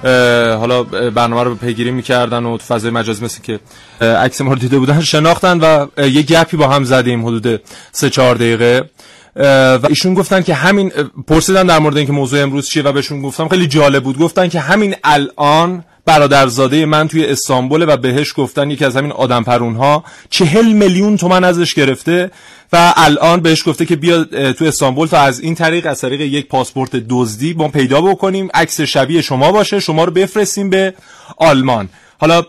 S1: حالا برنامه رو پیگیری می‌کردن و تو فضای مجازی مثل که عکس ما رو دیده بودن شناختن و یه گپی با هم زدیم حدود سه چهار دقیقه. و ایشون گفتن که همین پرسیدن در مورد اینکه موضوع امروز چیه و بهشون گفتم خیلی جالب بود. گفتن که همین الان برادرزاده من توی استانبول و بهش گفتن یکی از همین آدم پرون ها چهل میلیون تومن ازش گرفته و الان بهش گفته که بیا تو استانبول تا از این طریق از طریق یک پاسپورت دزدی ما پیدا بکنیم عکس شبیه شما باشه شما رو بفرستیم به آلمان. حالا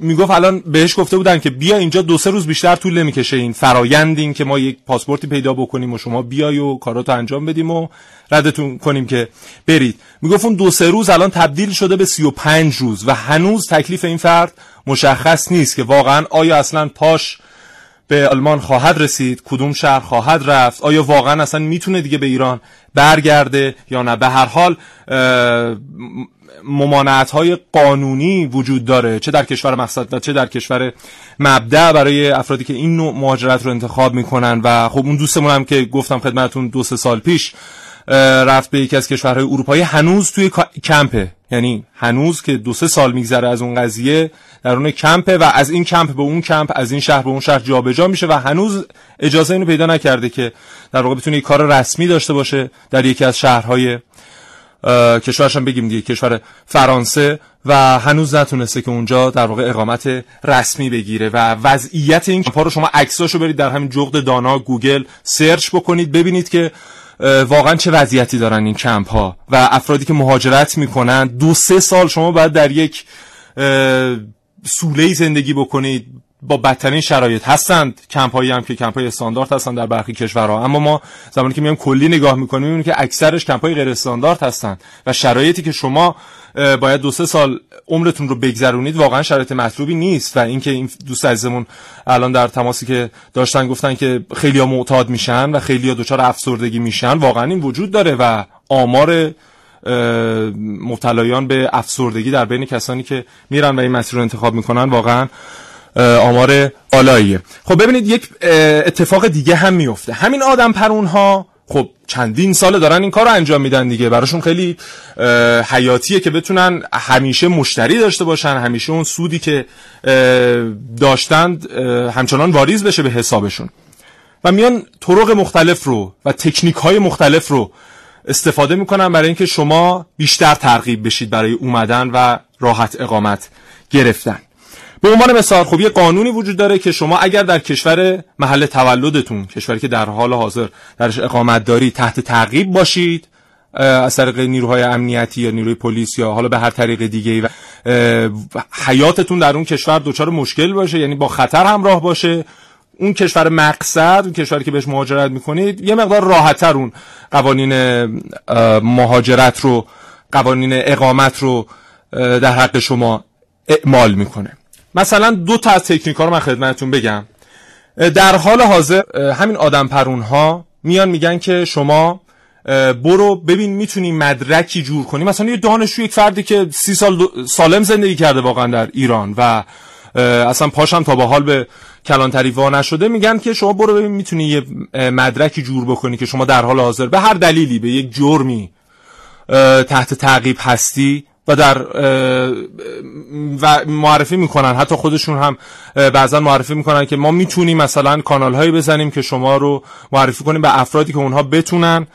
S1: می‌گفت الان بهش گفته بودن که بیا اینجا دو سه روز بیشتر طول نمی‌کشه این فرایند این که ما یک پاسپورتی پیدا بکنیم و شما بیای و کاراتو انجام بدیم و ردتون کنیم که برید. می‌گفت اون دو سه روز الان تبدیل شده به سی و پنج روز و هنوز تکلیف این فرد مشخص نیست که واقعا آیا اصلا پاش به آلمان خواهد رسید کدوم شهر خواهد رفت آیا واقعا اصلا می‌تونه دیگه به ایران برگرده یا نه. به هر حال ممانعت های قانونی وجود داره چه در کشور مقصد و چه در کشور مبدع برای افرادی که این نوع مهاجرت رو انتخاب می‌کنن. و خب اون دوستمون هم که گفتم خدمتون دو سه سال پیش رفت به یکی از کشورهای اروپایی هنوز توی کمپه. یعنی هنوز که دو سه سال میگذره از اون قضیه در اون کمپه و از این کمپ به اون کمپ از این شهر به اون شهر جابجا میشه و هنوز اجازه اینو پیدا نکرده که در واقع بتونه یک کار رسمی داشته باشه در یکی از شهرهای کشورش هم بگیم دیگه کشور فرانسه و هنوز نتونسته که اونجا در واقع اقامت رسمی بگیره و وضعیت این کمپا رو شما عکساشو برید در همین جغد دانا گوگل search بکنید ببینید که واقعا چه وضعیتی دارن این کمپ ها و افرادی که مهاجرت می‌کنن دو سه سال شما باید در یک سوله زندگی بکنید. با بدترین شرایط هستند. کمپ هایی هم که کمپ های استاندارد هستند در برخی کشورها. اما ما زمانی که میایم کلی نگاه می‌کنیم می‌بینیم که اکثرش کمپ های غیر استاندارد هستند و شرایطی که شما باید دو سه سال عمرتون رو بگذرونید واقعا شرایط مطلوبی نیست و اینکه این دوست عزیزمون الان در تماسی که داشتن گفتن که خیلی ها معتاد میشن و خیلی ها دچار افسردگی میشن واقعا این وجود داره و آمار مبتلایان به افسردگی در بین کسانی که میرن و این مسیر رو انتخاب می‌کنن واقعا آمار بالاییه خب ببینید یک اتفاق دیگه هم میفته. همین آدم پرون ها خب چندین ساله دارن این کار رو انجام میدن دیگه. براشون خیلی حیاتیه که بتونن همیشه مشتری داشته باشن همیشه اون سودی که داشتند همچنان واریز بشه به حسابشون. و میان طرق مختلف رو و تکنیک های مختلف رو استفاده می‌کنن برای اینکه شما بیشتر ترغیب بشید برای اومدن و راحت اقامت گرفتن. به عنوان مثال خب یه قانونی وجود داره که شما اگر در کشور محل تولدتون کشوری که در حال حاضر درش اقامت داری تحت تعقیب باشید از طریق نیروهای امنیتی یا نیروی پلیس یا حالا به هر طریق دیگه و حیاتتون در اون کشور دچار مشکل باشه یعنی با خطر همراه باشه اون کشور مقصد اون کشوری که بهش مهاجرت می‌کنید یه مقدار راحتتر اون قوانین مهاجرت رو قوانین اقامت رو در حق شما اعمال می‌کنه. مثلا دو تا از تکنیک ها رو من خدمتتون بگم. در حال حاضر همین آدم پرون ها میان میگن که شما برو ببین می‌تونی مدرکی جور کنی. مثلا یه دانشجو یک فردی که سی سال سالم زندگی کرده واقعا در ایران و اصلا پاشم تا با حال به کلانتری وا نشده میگن که شما برو ببین می‌تونی یه مدرکی جور بکنی که شما در حال حاضر. به هر دلیلی به یک جرمی تحت تعقیب هستی. و در و معرفی می‌کنن. حتی خودشون هم بعضا معرفی می‌کنن که ما می‌تونیم مثلا کانال هایی بزنیم که شما رو معرفی کنیم به افرادی که اونها بتونن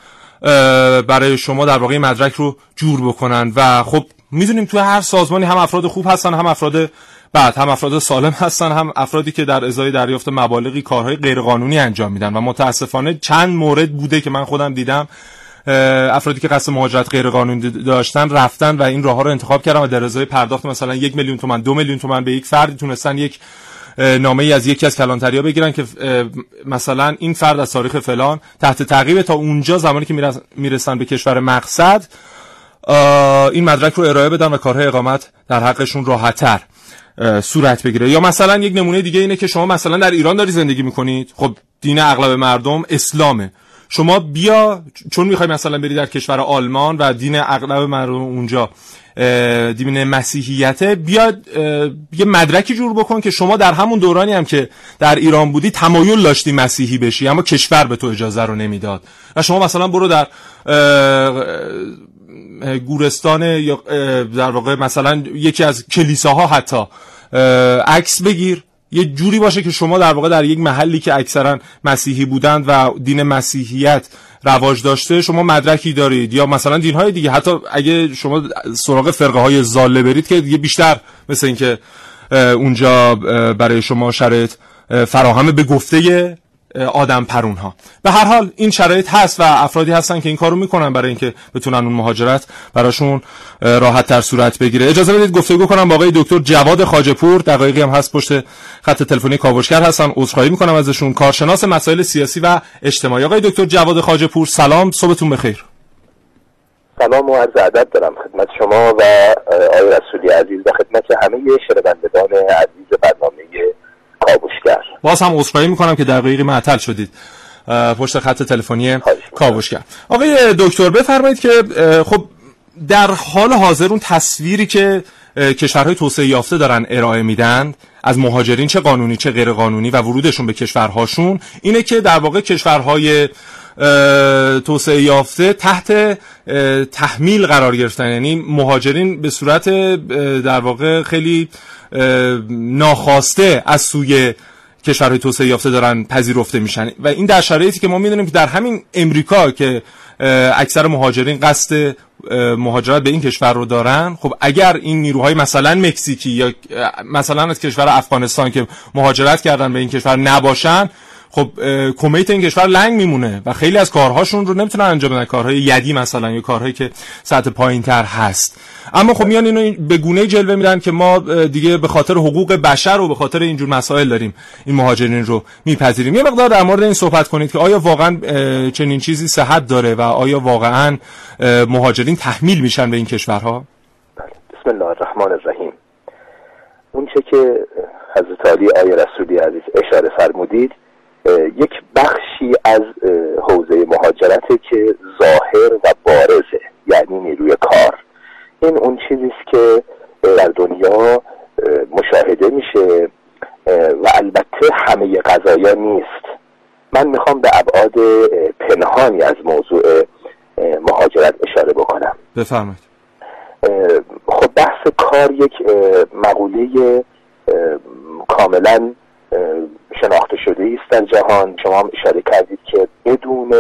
S1: برای شما در واقع مدرک رو جور بکنن. و خب می‌دونیم توی هر سازمانی هم افراد خوب هستن هم افراد بعد هم افراد سالم هستن هم افرادی که در ازای دریافت مبالغی کارهای غیرقانونی انجام میدن. و متاسفانه چند مورد بوده که من خودم دیدم افرادی که قصد مهاجرت غیر قانونی داشتن رفتن و این راه ها رو انتخاب کردن و در ازای پرداخت مثلا یک میلیون تومن دو میلیون تومن به یک فردی تونستن یک نامه ای از یکی از کلانتریا بگیرن که مثلا این فرد از تاریخ فلان تحت تعقیب تا اونجا زمانی که می‌رسن به کشور مقصد این مدرک رو ارائه بدن و کارهای اقامت در حقشون راحتتر صورت بگیره. یا مثلا یک نمونه دیگه اینه که شما مثلا در ایران داری زندگی می‌کنید. خب دین اغلب مردم اسلامه. شما بیا چون می‌خوای مثلا بری در کشور آلمان و دین اغلب مردم اونجا دین مسیحیته بیاد یه مدرکی جور بکن که شما در همون دورانی هم که در ایران بودی تمایل داشتی مسیحی بشی اما کشور به تو اجازه رو نمی‌داد. و شما مثلا برو در گورستان یا در واقع مثلا یکی از کلیساها حتی عکس بگیر. یه جوری باشه که شما در واقع در یک محلی که اکثرا مسیحی بودند و دین مسیحیت رواج داشته شما مدرکی دارید یا مثلا دین های دیگه. حتی اگه شما سراغ فرقه های زاله برید که دیگه بیشتر مثل اینکه اونجا برای شما شرایط فراهم به گفته آدم پرون ها به هر حال این شرایط هست و افرادی هستن که این کارو می‌کنن برای اینکه بتونن اون مهاجرت براشون راحت تر صورت بگیره. اجازه بدید گفتگو کنم با آقای دکتر جواد خاجپور دقایقی هم هست پشت خط تلفنی کاوشگر هستن. عذرخواهی می‌کنم ازشون. کارشناس مسائل سیاسی و اجتماعی. آقای دکتر جواد خاجپور سلام. صبحتون بخیر.
S14: سلام و عرض ادب دارم خدمت شما و آقای رسولی عزیز و خدمت همه شنوندگان عزیز برنامه کاوشگر.
S1: باز هم عذرخواهی می‌کنم که دقیقی معطل شدید. پشت خط تلفنی کاوشگر. آقای دکتر بفرمایید که خب در حال حاضر اون تصویری که کشورهای توسعه یافته دارن ارائه میدن از مهاجرین چه قانونی چه غیر قانونی و ورودشون به کشورهاشون اینه که در واقع کشورهای توسعه یافته تحت تحمیل قرار گرفتن. یعنی مهاجرین به صورت در واقع خیلی ناخواسته از سوی کشورهای توسعه یافته دارن پذیرفته میشن. و این در شرایطی که ما می‌دونیم که در همین امریکا که اکثر مهاجرین قصد مهاجرت به این کشور رو دارن خب اگر این نیروهای مثلا مکزیکی یا مثلا از کشور افغانستان که مهاجرت کردن به این کشور نباشن خب کمیت این کشور لنگ میمونه و خیلی از کارهاشون رو نمی‌تونن انجام بدن. کارهای یدی مثلا یا کارهایی که سطح پایینتر هست. اما خب میان اینو به گونه جلوه میدن که ما دیگه به خاطر حقوق بشر و به خاطر اینجور مسائل داریم این مهاجرین رو میپذیریم. یه مقدار در مورد این صحبت کنید که آیا واقعا چنین چیزی صحت داره و آیا واقعا مهاجرین تحمیل میشن به این کشورها؟
S14: بله. بسم الله الرحمن الرحیم. اون چه که حضرت علی آیه رسولی عزیز اشاره فرمودید یک بخشی از حوزه مهاجرته که ظاهر و بارزه یعنی نیروی کار. این اون چیزی است که در دنیا مشاهده میشه و البته همه قضایا نیست. من می‌خوام به ابعاد پنهانی از موضوع مهاجرت اشاره بکنم.
S1: بفرمایید.
S14: خب بحث کار یک مقوله کاملا شناخته شده است در جهان. شما هم اشاره کردید که بدون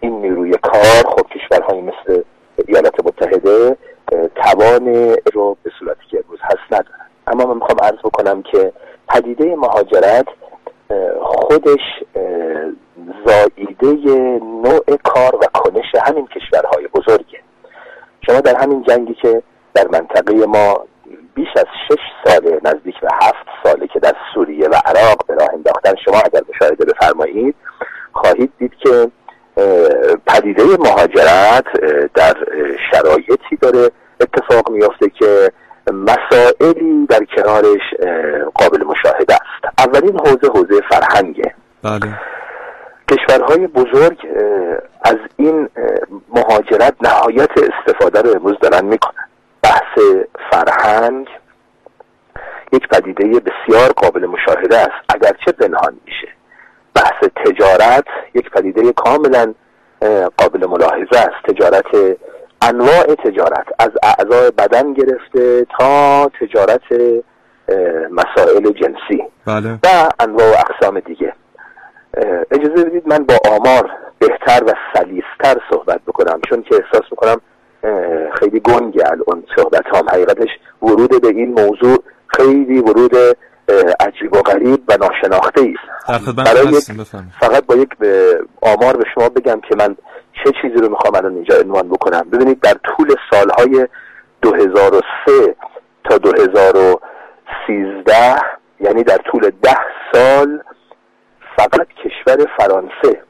S14: این نیروی کار خب کشورهایی مثل ایالات متحده توان رو به صورتی که امروز هست ندارن. اما من می‌خوام عرض بکنم که پدیده مهاجرت خودش زاییده نوع کار و کنش همین کشورهای بزرگه. شما در همین جنگی که در منطقه ما بیش از شش ساله نزدیک به هفت ساله که در سوریه و عراق به راه انداختن شما اگر مشاهده بفرمایید خواهید دید که پدیده مهاجرت در شرایطی داره اتفاق میافته که مسائلی در کنارش قابل مشاهده است. اولین حوزه حوزه فرهنگه.
S1: بله.
S14: کشورهای بزرگ از این مهاجرت نهایت استفاده رو امروز دارن می‌کنن. بحث فرهنگ یک پدیده بسیار قابل مشاهده است. اگرچه پنهان میشه. بحث تجارت یک پدیده کاملا قابل ملاحظه است. تجارت انواع تجارت از اعضای بدن گرفته تا تجارت مسائل جنسی
S1: بله.
S14: و انواع و اقسام دیگه. اجازه بدید من با آمار بهتر و سلیستر صحبت بکنم چون که احساس می‌کنم خیلی گنگ الان صحبت هم حقیقتش ورود به این موضوع خیلی ورود عجیب و غریب و ناشناخته است.
S1: برای
S14: فقط با یک آمار به شما بگم که من چه چیزی رو می‌خوام الان اینجا عنوان بکنم. ببینید در طول سالهای 2003 تا 2013 یعنی در طول ده سال فقط کشور فرانسه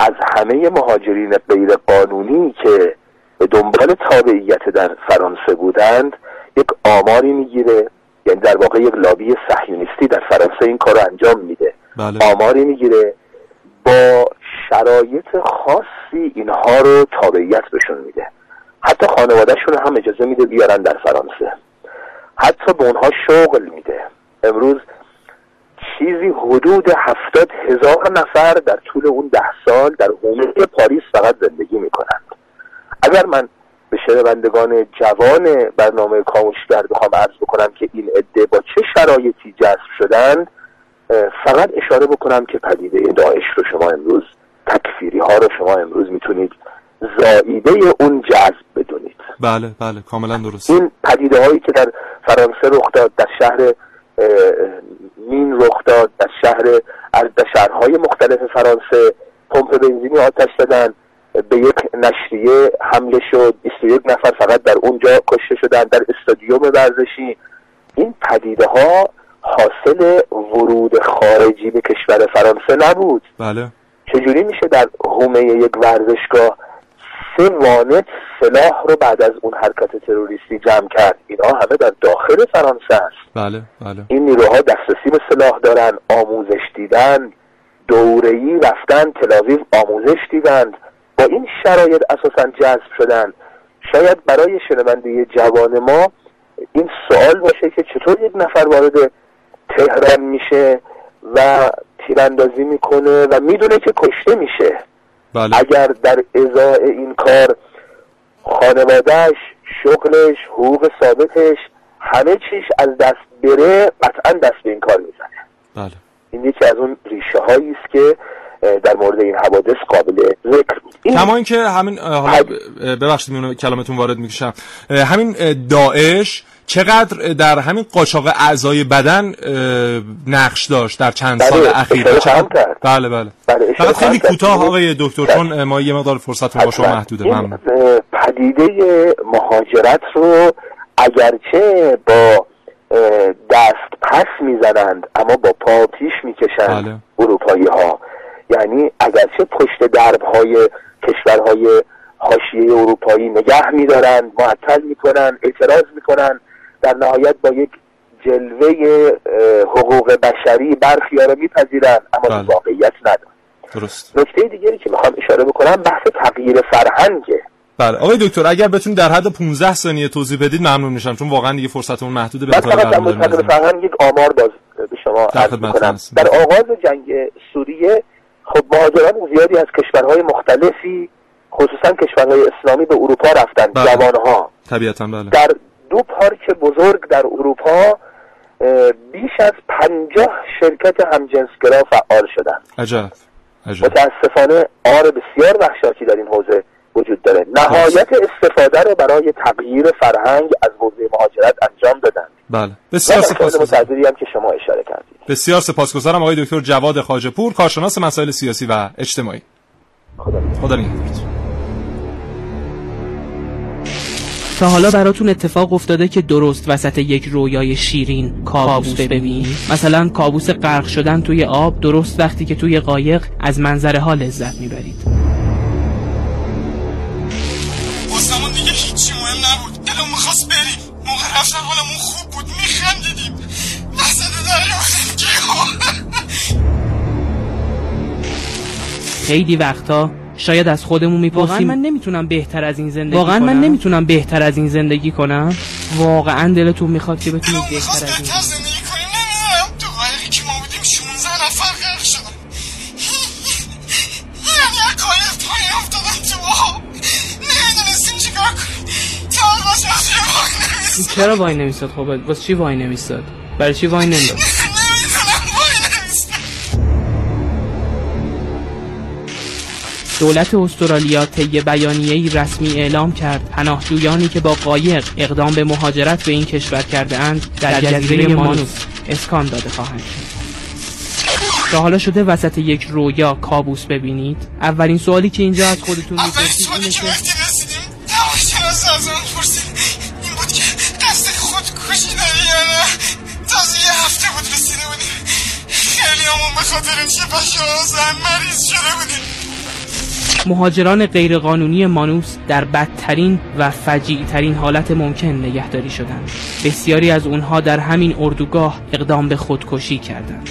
S14: از همه مهاجرین غیر قانونی که به دنبال تابعیت در فرانسه بودند یک آماری می‌گیره. یعنی در واقع یک لابی صهیونیستی در فرانسه این کار رو انجام میده.
S1: بله.
S14: آماری می‌گیره با شرایط خاصی اینها رو تابعیت بهشون میده. حتی خانوادهشون هم اجازه میده بیارن در فرانسه. حتی به اونها شغل میده. امروز چیزی حدود هفتاد هزار نفر در طول اون ده سال در حومه پاریس فقط زندگی می‌کنند. اگر من به شنوندگان جوان برنامه کاموشگر بخوام عرض بکنم که این عده با چه شرایطی جذب شدند فقط اشاره بکنم که پدیده داعش رو شما امروز تکفیری ها رو شما امروز می‌تونید زائیده اون جذب بدونید.
S1: بله بله کاملا درست.
S14: این پدیده هایی که در فرانسه رخ داد در شهر مین رخ داد در شهر در شهرهای مختلف فرانسه پمپ بنزینی آتش دادن به یک نشریه حمله شد. 21 نفر فقط در اونجا کشته شدن در استادیوم ورزشی. این پدیده ها حاصل ورود خارجی به کشور فرانسه نبود.
S1: بله.
S14: چجوری میشه در حومه یک ورزشگاه سه وانت سلاح رو بعد از اون حرکت تروریستی جمع کرد؟ اینا همه در داخل فرانسه است.
S1: بله بله.
S14: این نیروها دسترسی به سلاح دارن آموزش دیدن دوره‌ای رفتن تلاویو آموزش دیدند. با این شرایط اساسا جذب شدن. شاید برای شنونده جوان ما این سوال باشه که چطور یک نفر وارد تهران میشه و تیراندازی می‌کنه و می‌دونه که کشته میشه.
S1: بله.
S14: اگر در ازای این کار خانوادهش شغلش حقوق ثابتش همه چیش از دست بره قطعا دست به این کار می‌زنه.
S1: بله.
S14: این یکی از اون ریشه هایی است که در مورد این حوادث قابل ذکر
S1: این کما اینکه همین حالا ببخشید میونو کلامتون وارد می‌کشم همین داعش چقدر در همین قاچاق اعضای بدن نقش داشت در چند سال
S14: بله
S1: اخیر؟ بله بله.
S14: بله
S1: فقط خیلی کوتاه آقای دکتر چون ما یه مقدار فرصت با شما محدوده
S14: من پدیده مهاجرت رو اگرچه با دست پس می‌زنند اما با پا پیش می‌کشند
S1: بله.
S14: اروپایی ها یعنی اگرچه پشت درب های کشورهای حاشیه اروپایی نگه میدارند معطل می‌کنن اعتراض می‌کنن در نهایت با یک جلوه حقوق بشری برخی رو میپذیرند اما
S1: بله.
S14: واقعیت ندارن.
S1: درست.
S14: نکته دیگری که می‌خوام اشاره بکنم بحث تغییر فرهنگه.
S1: بله. آقای دکتر اگر بتونید در حد 15 ثانیه توضیح بدید ممنون میشم چون واقعا دیگه فرصتمون محدوده به
S14: فقط فرهنگ یک آمار باز به شما عرض می‌کنم. در آغاز جنگ سوریه خب مهاجران زیادی از کشورهای مختلفی خصوصا کشورهای اسلامی به اروپا رفتن
S1: بله.
S14: جوانها.
S1: طبیعتا بله.
S14: در دو پارک بزرگ در اروپا بیش از پنجاه شرکت همجنسگرا فعال شدن.
S1: عجب. عجب.
S14: متاسفانه آر بسیار وحشاتی در این حوزه وجود داره. نهایت استفاده رو برای تغییر فرهنگ از حوزه مهاجرت انجام دادن.
S1: بله. بسیار سپاسگزارم.
S14: هم که شما اشاره کردید.
S1: بسیار سپاسگزارم آقای دکتر جواد خواجه‌پور کارشناس مسائل سیاسی و اجتماعی.
S14: خدا
S1: خدا نگهدارت
S5: تا حالا براتون اتفاق افتاده که درست وسط یک رویای شیرین کابوس ببینید. مثلا کابوس غرق شدن توی آب درست وقتی که توی قایق از منظره ها لذت می‌برید.
S15: هیچی مهم نبود. دلم می‌خواست بریم. موقع رفتن حالمون خوب بود. میخندیدیم. وسط دریا
S5: خیلی وقتا شاید از خودمون می‌پرسیم. واقعا من نمی‌تونم بهتر از این زندگی واقعا من نمی‌تونم بهتر از این زندگی کنم. واقعا دلتون می‌خواد که بتونید بهتر از این چرا وای نمیستاد خب واسه چی وای نمیستاد برای چی وای نمیستاد دولت استرالیا طی بیانیه‌ای رسمی اعلام کرد. پناهجویانی که با قایق اقدام به مهاجرت به این کشور کرده اند در جزیره مانوس اسکان داده خواهند شد. تا حالا شده وسط یک رویا کابوس ببینید. اولین سوالی که اینجا از خودتون می‌پرسید
S15: اینه که خاطر این شپشان مریض شده بودیم
S5: مهاجران غیرقانونی مانوس در بدترین و فجیع ترین حالت ممکن نگهداری شدند. بسیاری از اونها در همین اردوگاه اقدام به خودکشی کردند.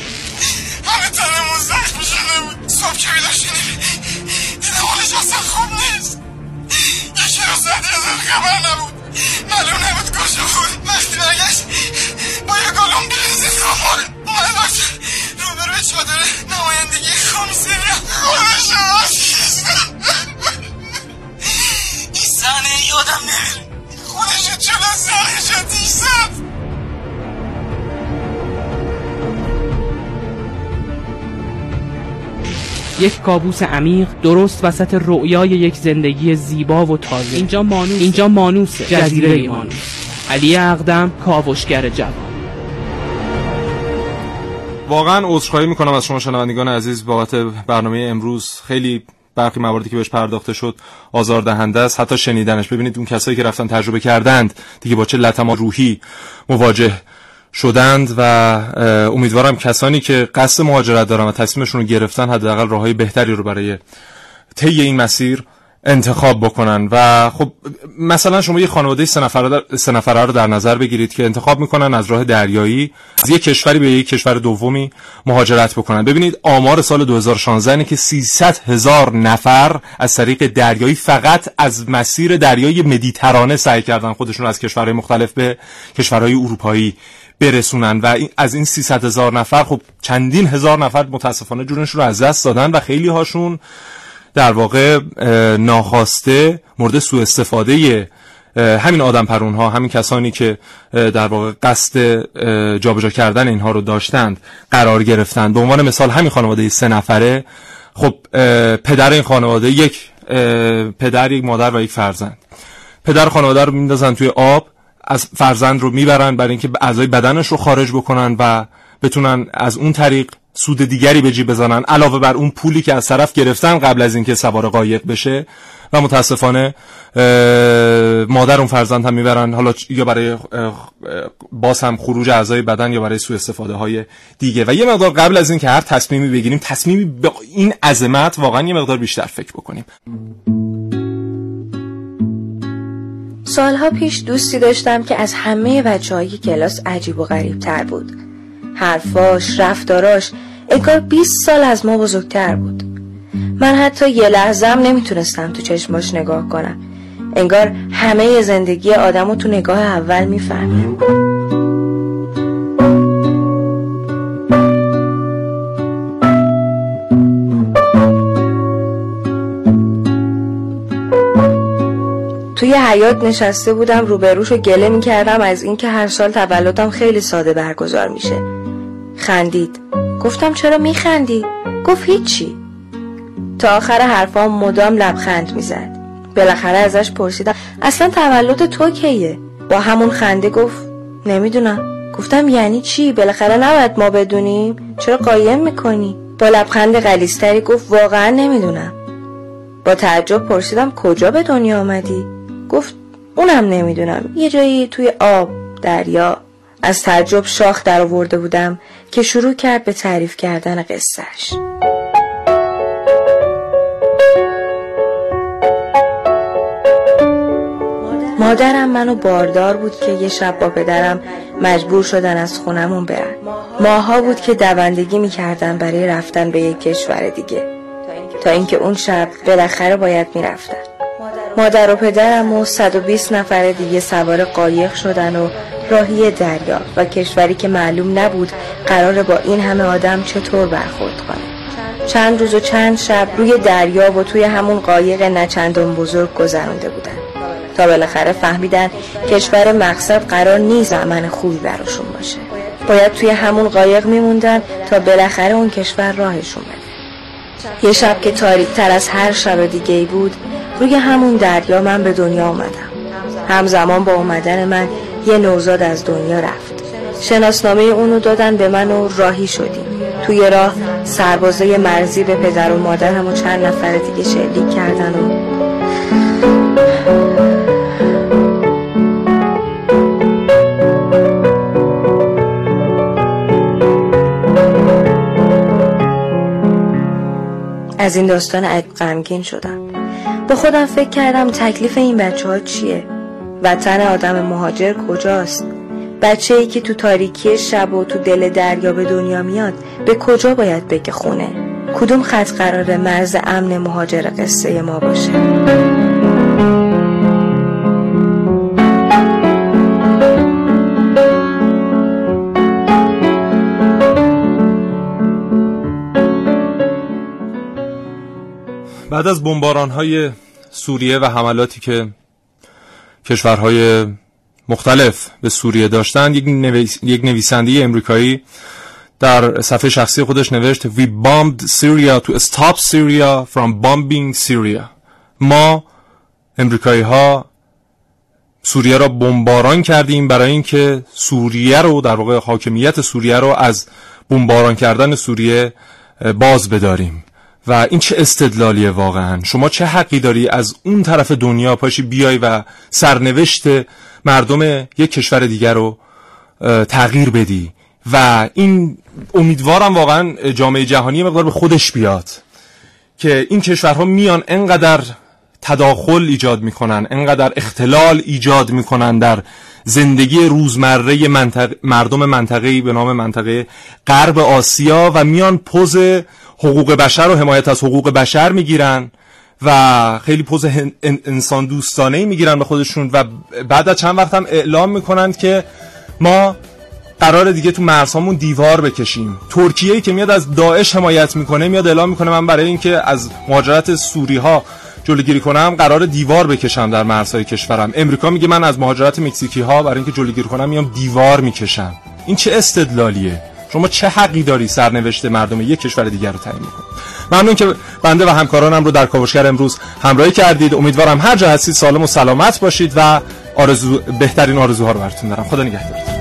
S5: یک کابوس عمیق درست وسط رؤیای یک زندگی زیبا و تازه. اینجا مانوس اینجا مانوس جزیره مانوس. علی اقدم کاوشگر جوان.
S1: واقعا عذرخواهی می‌کنم از شما شنوندگان عزیز. بابت برنامه امروز خیلی برخی مواردی که بهش پرداخته شد آزاردهنده است. حتی شنیدنش. ببینید اون کسایی که رفتن تجربه کردند دیگه با چه لطما روحی مواجه شدند و امیدوارم کسانی که قصد مهاجرت دارن و تصمیمشون رو گرفتن حداقل راههای بهتری رو برای طی این مسیر انتخاب بکنن. و خب مثلا شما یه خانواده سه نفره سه نفره رو در نظر بگیرید که انتخاب می‌کنن از راه دریایی از یک کشوری به یک کشور دومی مهاجرت بکنن. ببینید آمار سال 2016 اینه که 300 هزار نفر از طریق دریایی فقط از مسیر دریای مدیترانه سعی کردن خودشون از کشورهای مختلف به کشورهای اروپایی برسونن و از این 300 هزار نفر خب چندین هزار نفر متاسفانه جونشون رو از دست دادن و خیلی هاشون در واقع ناخواسته مورد سوء استفاده همین آدم پرون ها همین کسانی که در واقع قصد جابجا کردن اینها رو داشتند قرار گرفتند. به عنوان مثال همین خانواده سه نفره خب پدر این خانواده یک پدر یک مادر و یک فرزند. پدر خانواده رو میندازن توی آب از فرزند رو می‌برن برای اینکه اعضای بدنش رو خارج بکنن و بتونن از اون طریق سود دیگری به جیب بزنن. علاوه بر اون پولی که از طرف گرفتن قبل از اینکه سوار قایق بشه. و متاسفانه مادر اون فرزند هم می‌برن. حالا یا برای باز هم خروج اعضای بدن یا برای سوء استفاده های دیگه. و یه مقدار قبل از اینکه هر تصمیمی بگیریم تصمیمی به این عظمت واقعا یه مقدار بیشتر فکر بکنیم.
S6: سالها پیش دوستی داشتم که از همه بچه کلاس عجیب و غریب تر بود. حرفاش، رفتاراش انگار 20 سال از ما بزرگتر بود. من حتی یه لحظم نمی‌تونستم تو چشماش نگاه کنم. انگار همه زندگی آدم رو تو نگاه اول می‌فهمیم. توی حیات نشسته بودم روبروش و گله می‌کردم از اینکه هر سال تولدم خیلی ساده برگزار میشه. خندید. گفتم چرا میخندی؟ گفت هیچی. تا آخر حرفام مدام لبخند می‌زد. بالاخره ازش پرسیدم اصلا تولد تو کیه؟ با همون خنده گفت نمی‌دونم. گفتم یعنی چی؟ بالاخره نباید ما بدونیم. چرا قایم می‌کنی؟ با لبخند غلیستری گفت واقعا نمی‌دونم. با تعجب پرسیدم کجا به دنیا آمدی؟ گفت اونم نمی‌دونم. یه جایی توی آب دریا. از تعجب شاخ در آورده بودم که شروع کرد به تعریف کردن قصهش مادرم منو باردار بود که یه شب با پدرم مجبور شدن از خونمون برن. ماها بود که دوندگی می‌کردن برای رفتن به یک کشور دیگه. تا اینکه اون شب بالاخره باید می‌رفتن. مادر و پدرم و 120 نفر دیگه سوار قایق شدن و راهی دریا و کشوری که معلوم نبود قرار با این همه آدم چطور برخورد کنه. چند روز و چند شب روی دریا و توی همون قایق نچندان بزرگ گذرونده بودن. تا بالاخره فهمیدن کشور مقصد قرار نیست زمن خوبی براشون باشه. باید توی همون قایق میموندن تا بالاخره اون کشور راهشون بده. یه شب که تاریک تر از هر شب دیگه بود روی همون دریا من به دنیا آمدم همزمان با اومدن من یه نوزاد از دنیا رفت. شناسنامه اونو دادن به من و راهی شدیم. توی راه سربازای مرزی به پدر و مادرم و چند نفر دیگه شلیک کردن و از این داستان غمگین شدم. به خودم فکر کردم تکلیف این بچه ها چیه؟ وطن آدم مهاجر کجاست؟ بچه ای که تو تاریکی شب و تو دل دریا به دنیا میاد به کجا باید بگه خونه؟ کدوم خط قرار مرز امن مهاجر قصه ما باشه؟
S1: بعد از بمباران های سوریه و حملاتی که کشورهای مختلف به سوریه داشتند یک, نویس... یک نویسنده امریکایی در صفحه شخصی خودش نوشت We bombed Syria to stop Syria from bombing Syria. ما امریکایی ها سوریه را بمباران کردیم برای اینکه سوریه رو در واقع حاکمیت سوریه رو از بمباران کردن سوریه باز بداریم. و این چه استدلالیه واقعا؟ شما چه حقی داری از اون طرف دنیا پاشی بیای و سرنوشت مردم یک کشور دیگر رو تغییر بدی؟ و این امیدوارم واقعا جامعه جهانی مقدار به خودش بیاد که این کشورها میان انقدر تداخل ایجاد می‌کنن انقدر اختلال ایجاد می‌کنن در زندگی روزمره منطق... مردم منطقه‌ای به نام منطقه غرب آسیا و میان پوز حقوق بشر و حمایت از حقوق بشر می‌گیرن و خیلی پوز انسان دوستانه می‌گیرن به خودشون و بعد از چند وقت هم اعلام می‌کنند که ما قرار دیگه تو مرزهامون دیوار بکشیم. ترکیه ای که میاد از داعش حمایت می‌کنه میاد اعلام می‌کنه من برای اینکه از مهاجرت سوری ها جلوگیری کنم قرار دیوار بکشم در مرزهای کشورم. امریکا میگه من از مهاجرت مکزیکی ها برای اینکه جلوگیری کنم میام دیوار می‌کشم. این چه استدلالیه؟ شما چه حقی داری سرنوشت مردم یک کشور دیگر رو تعیین کنی ممنون که بنده و همکارانم رو در کاوشگر امروز همراهی کردید. امیدوارم هر جا هستید سالم و سلامت باشید و آرزو بهترین آرزوها رو براتون دارم. خدا نگهدارتون.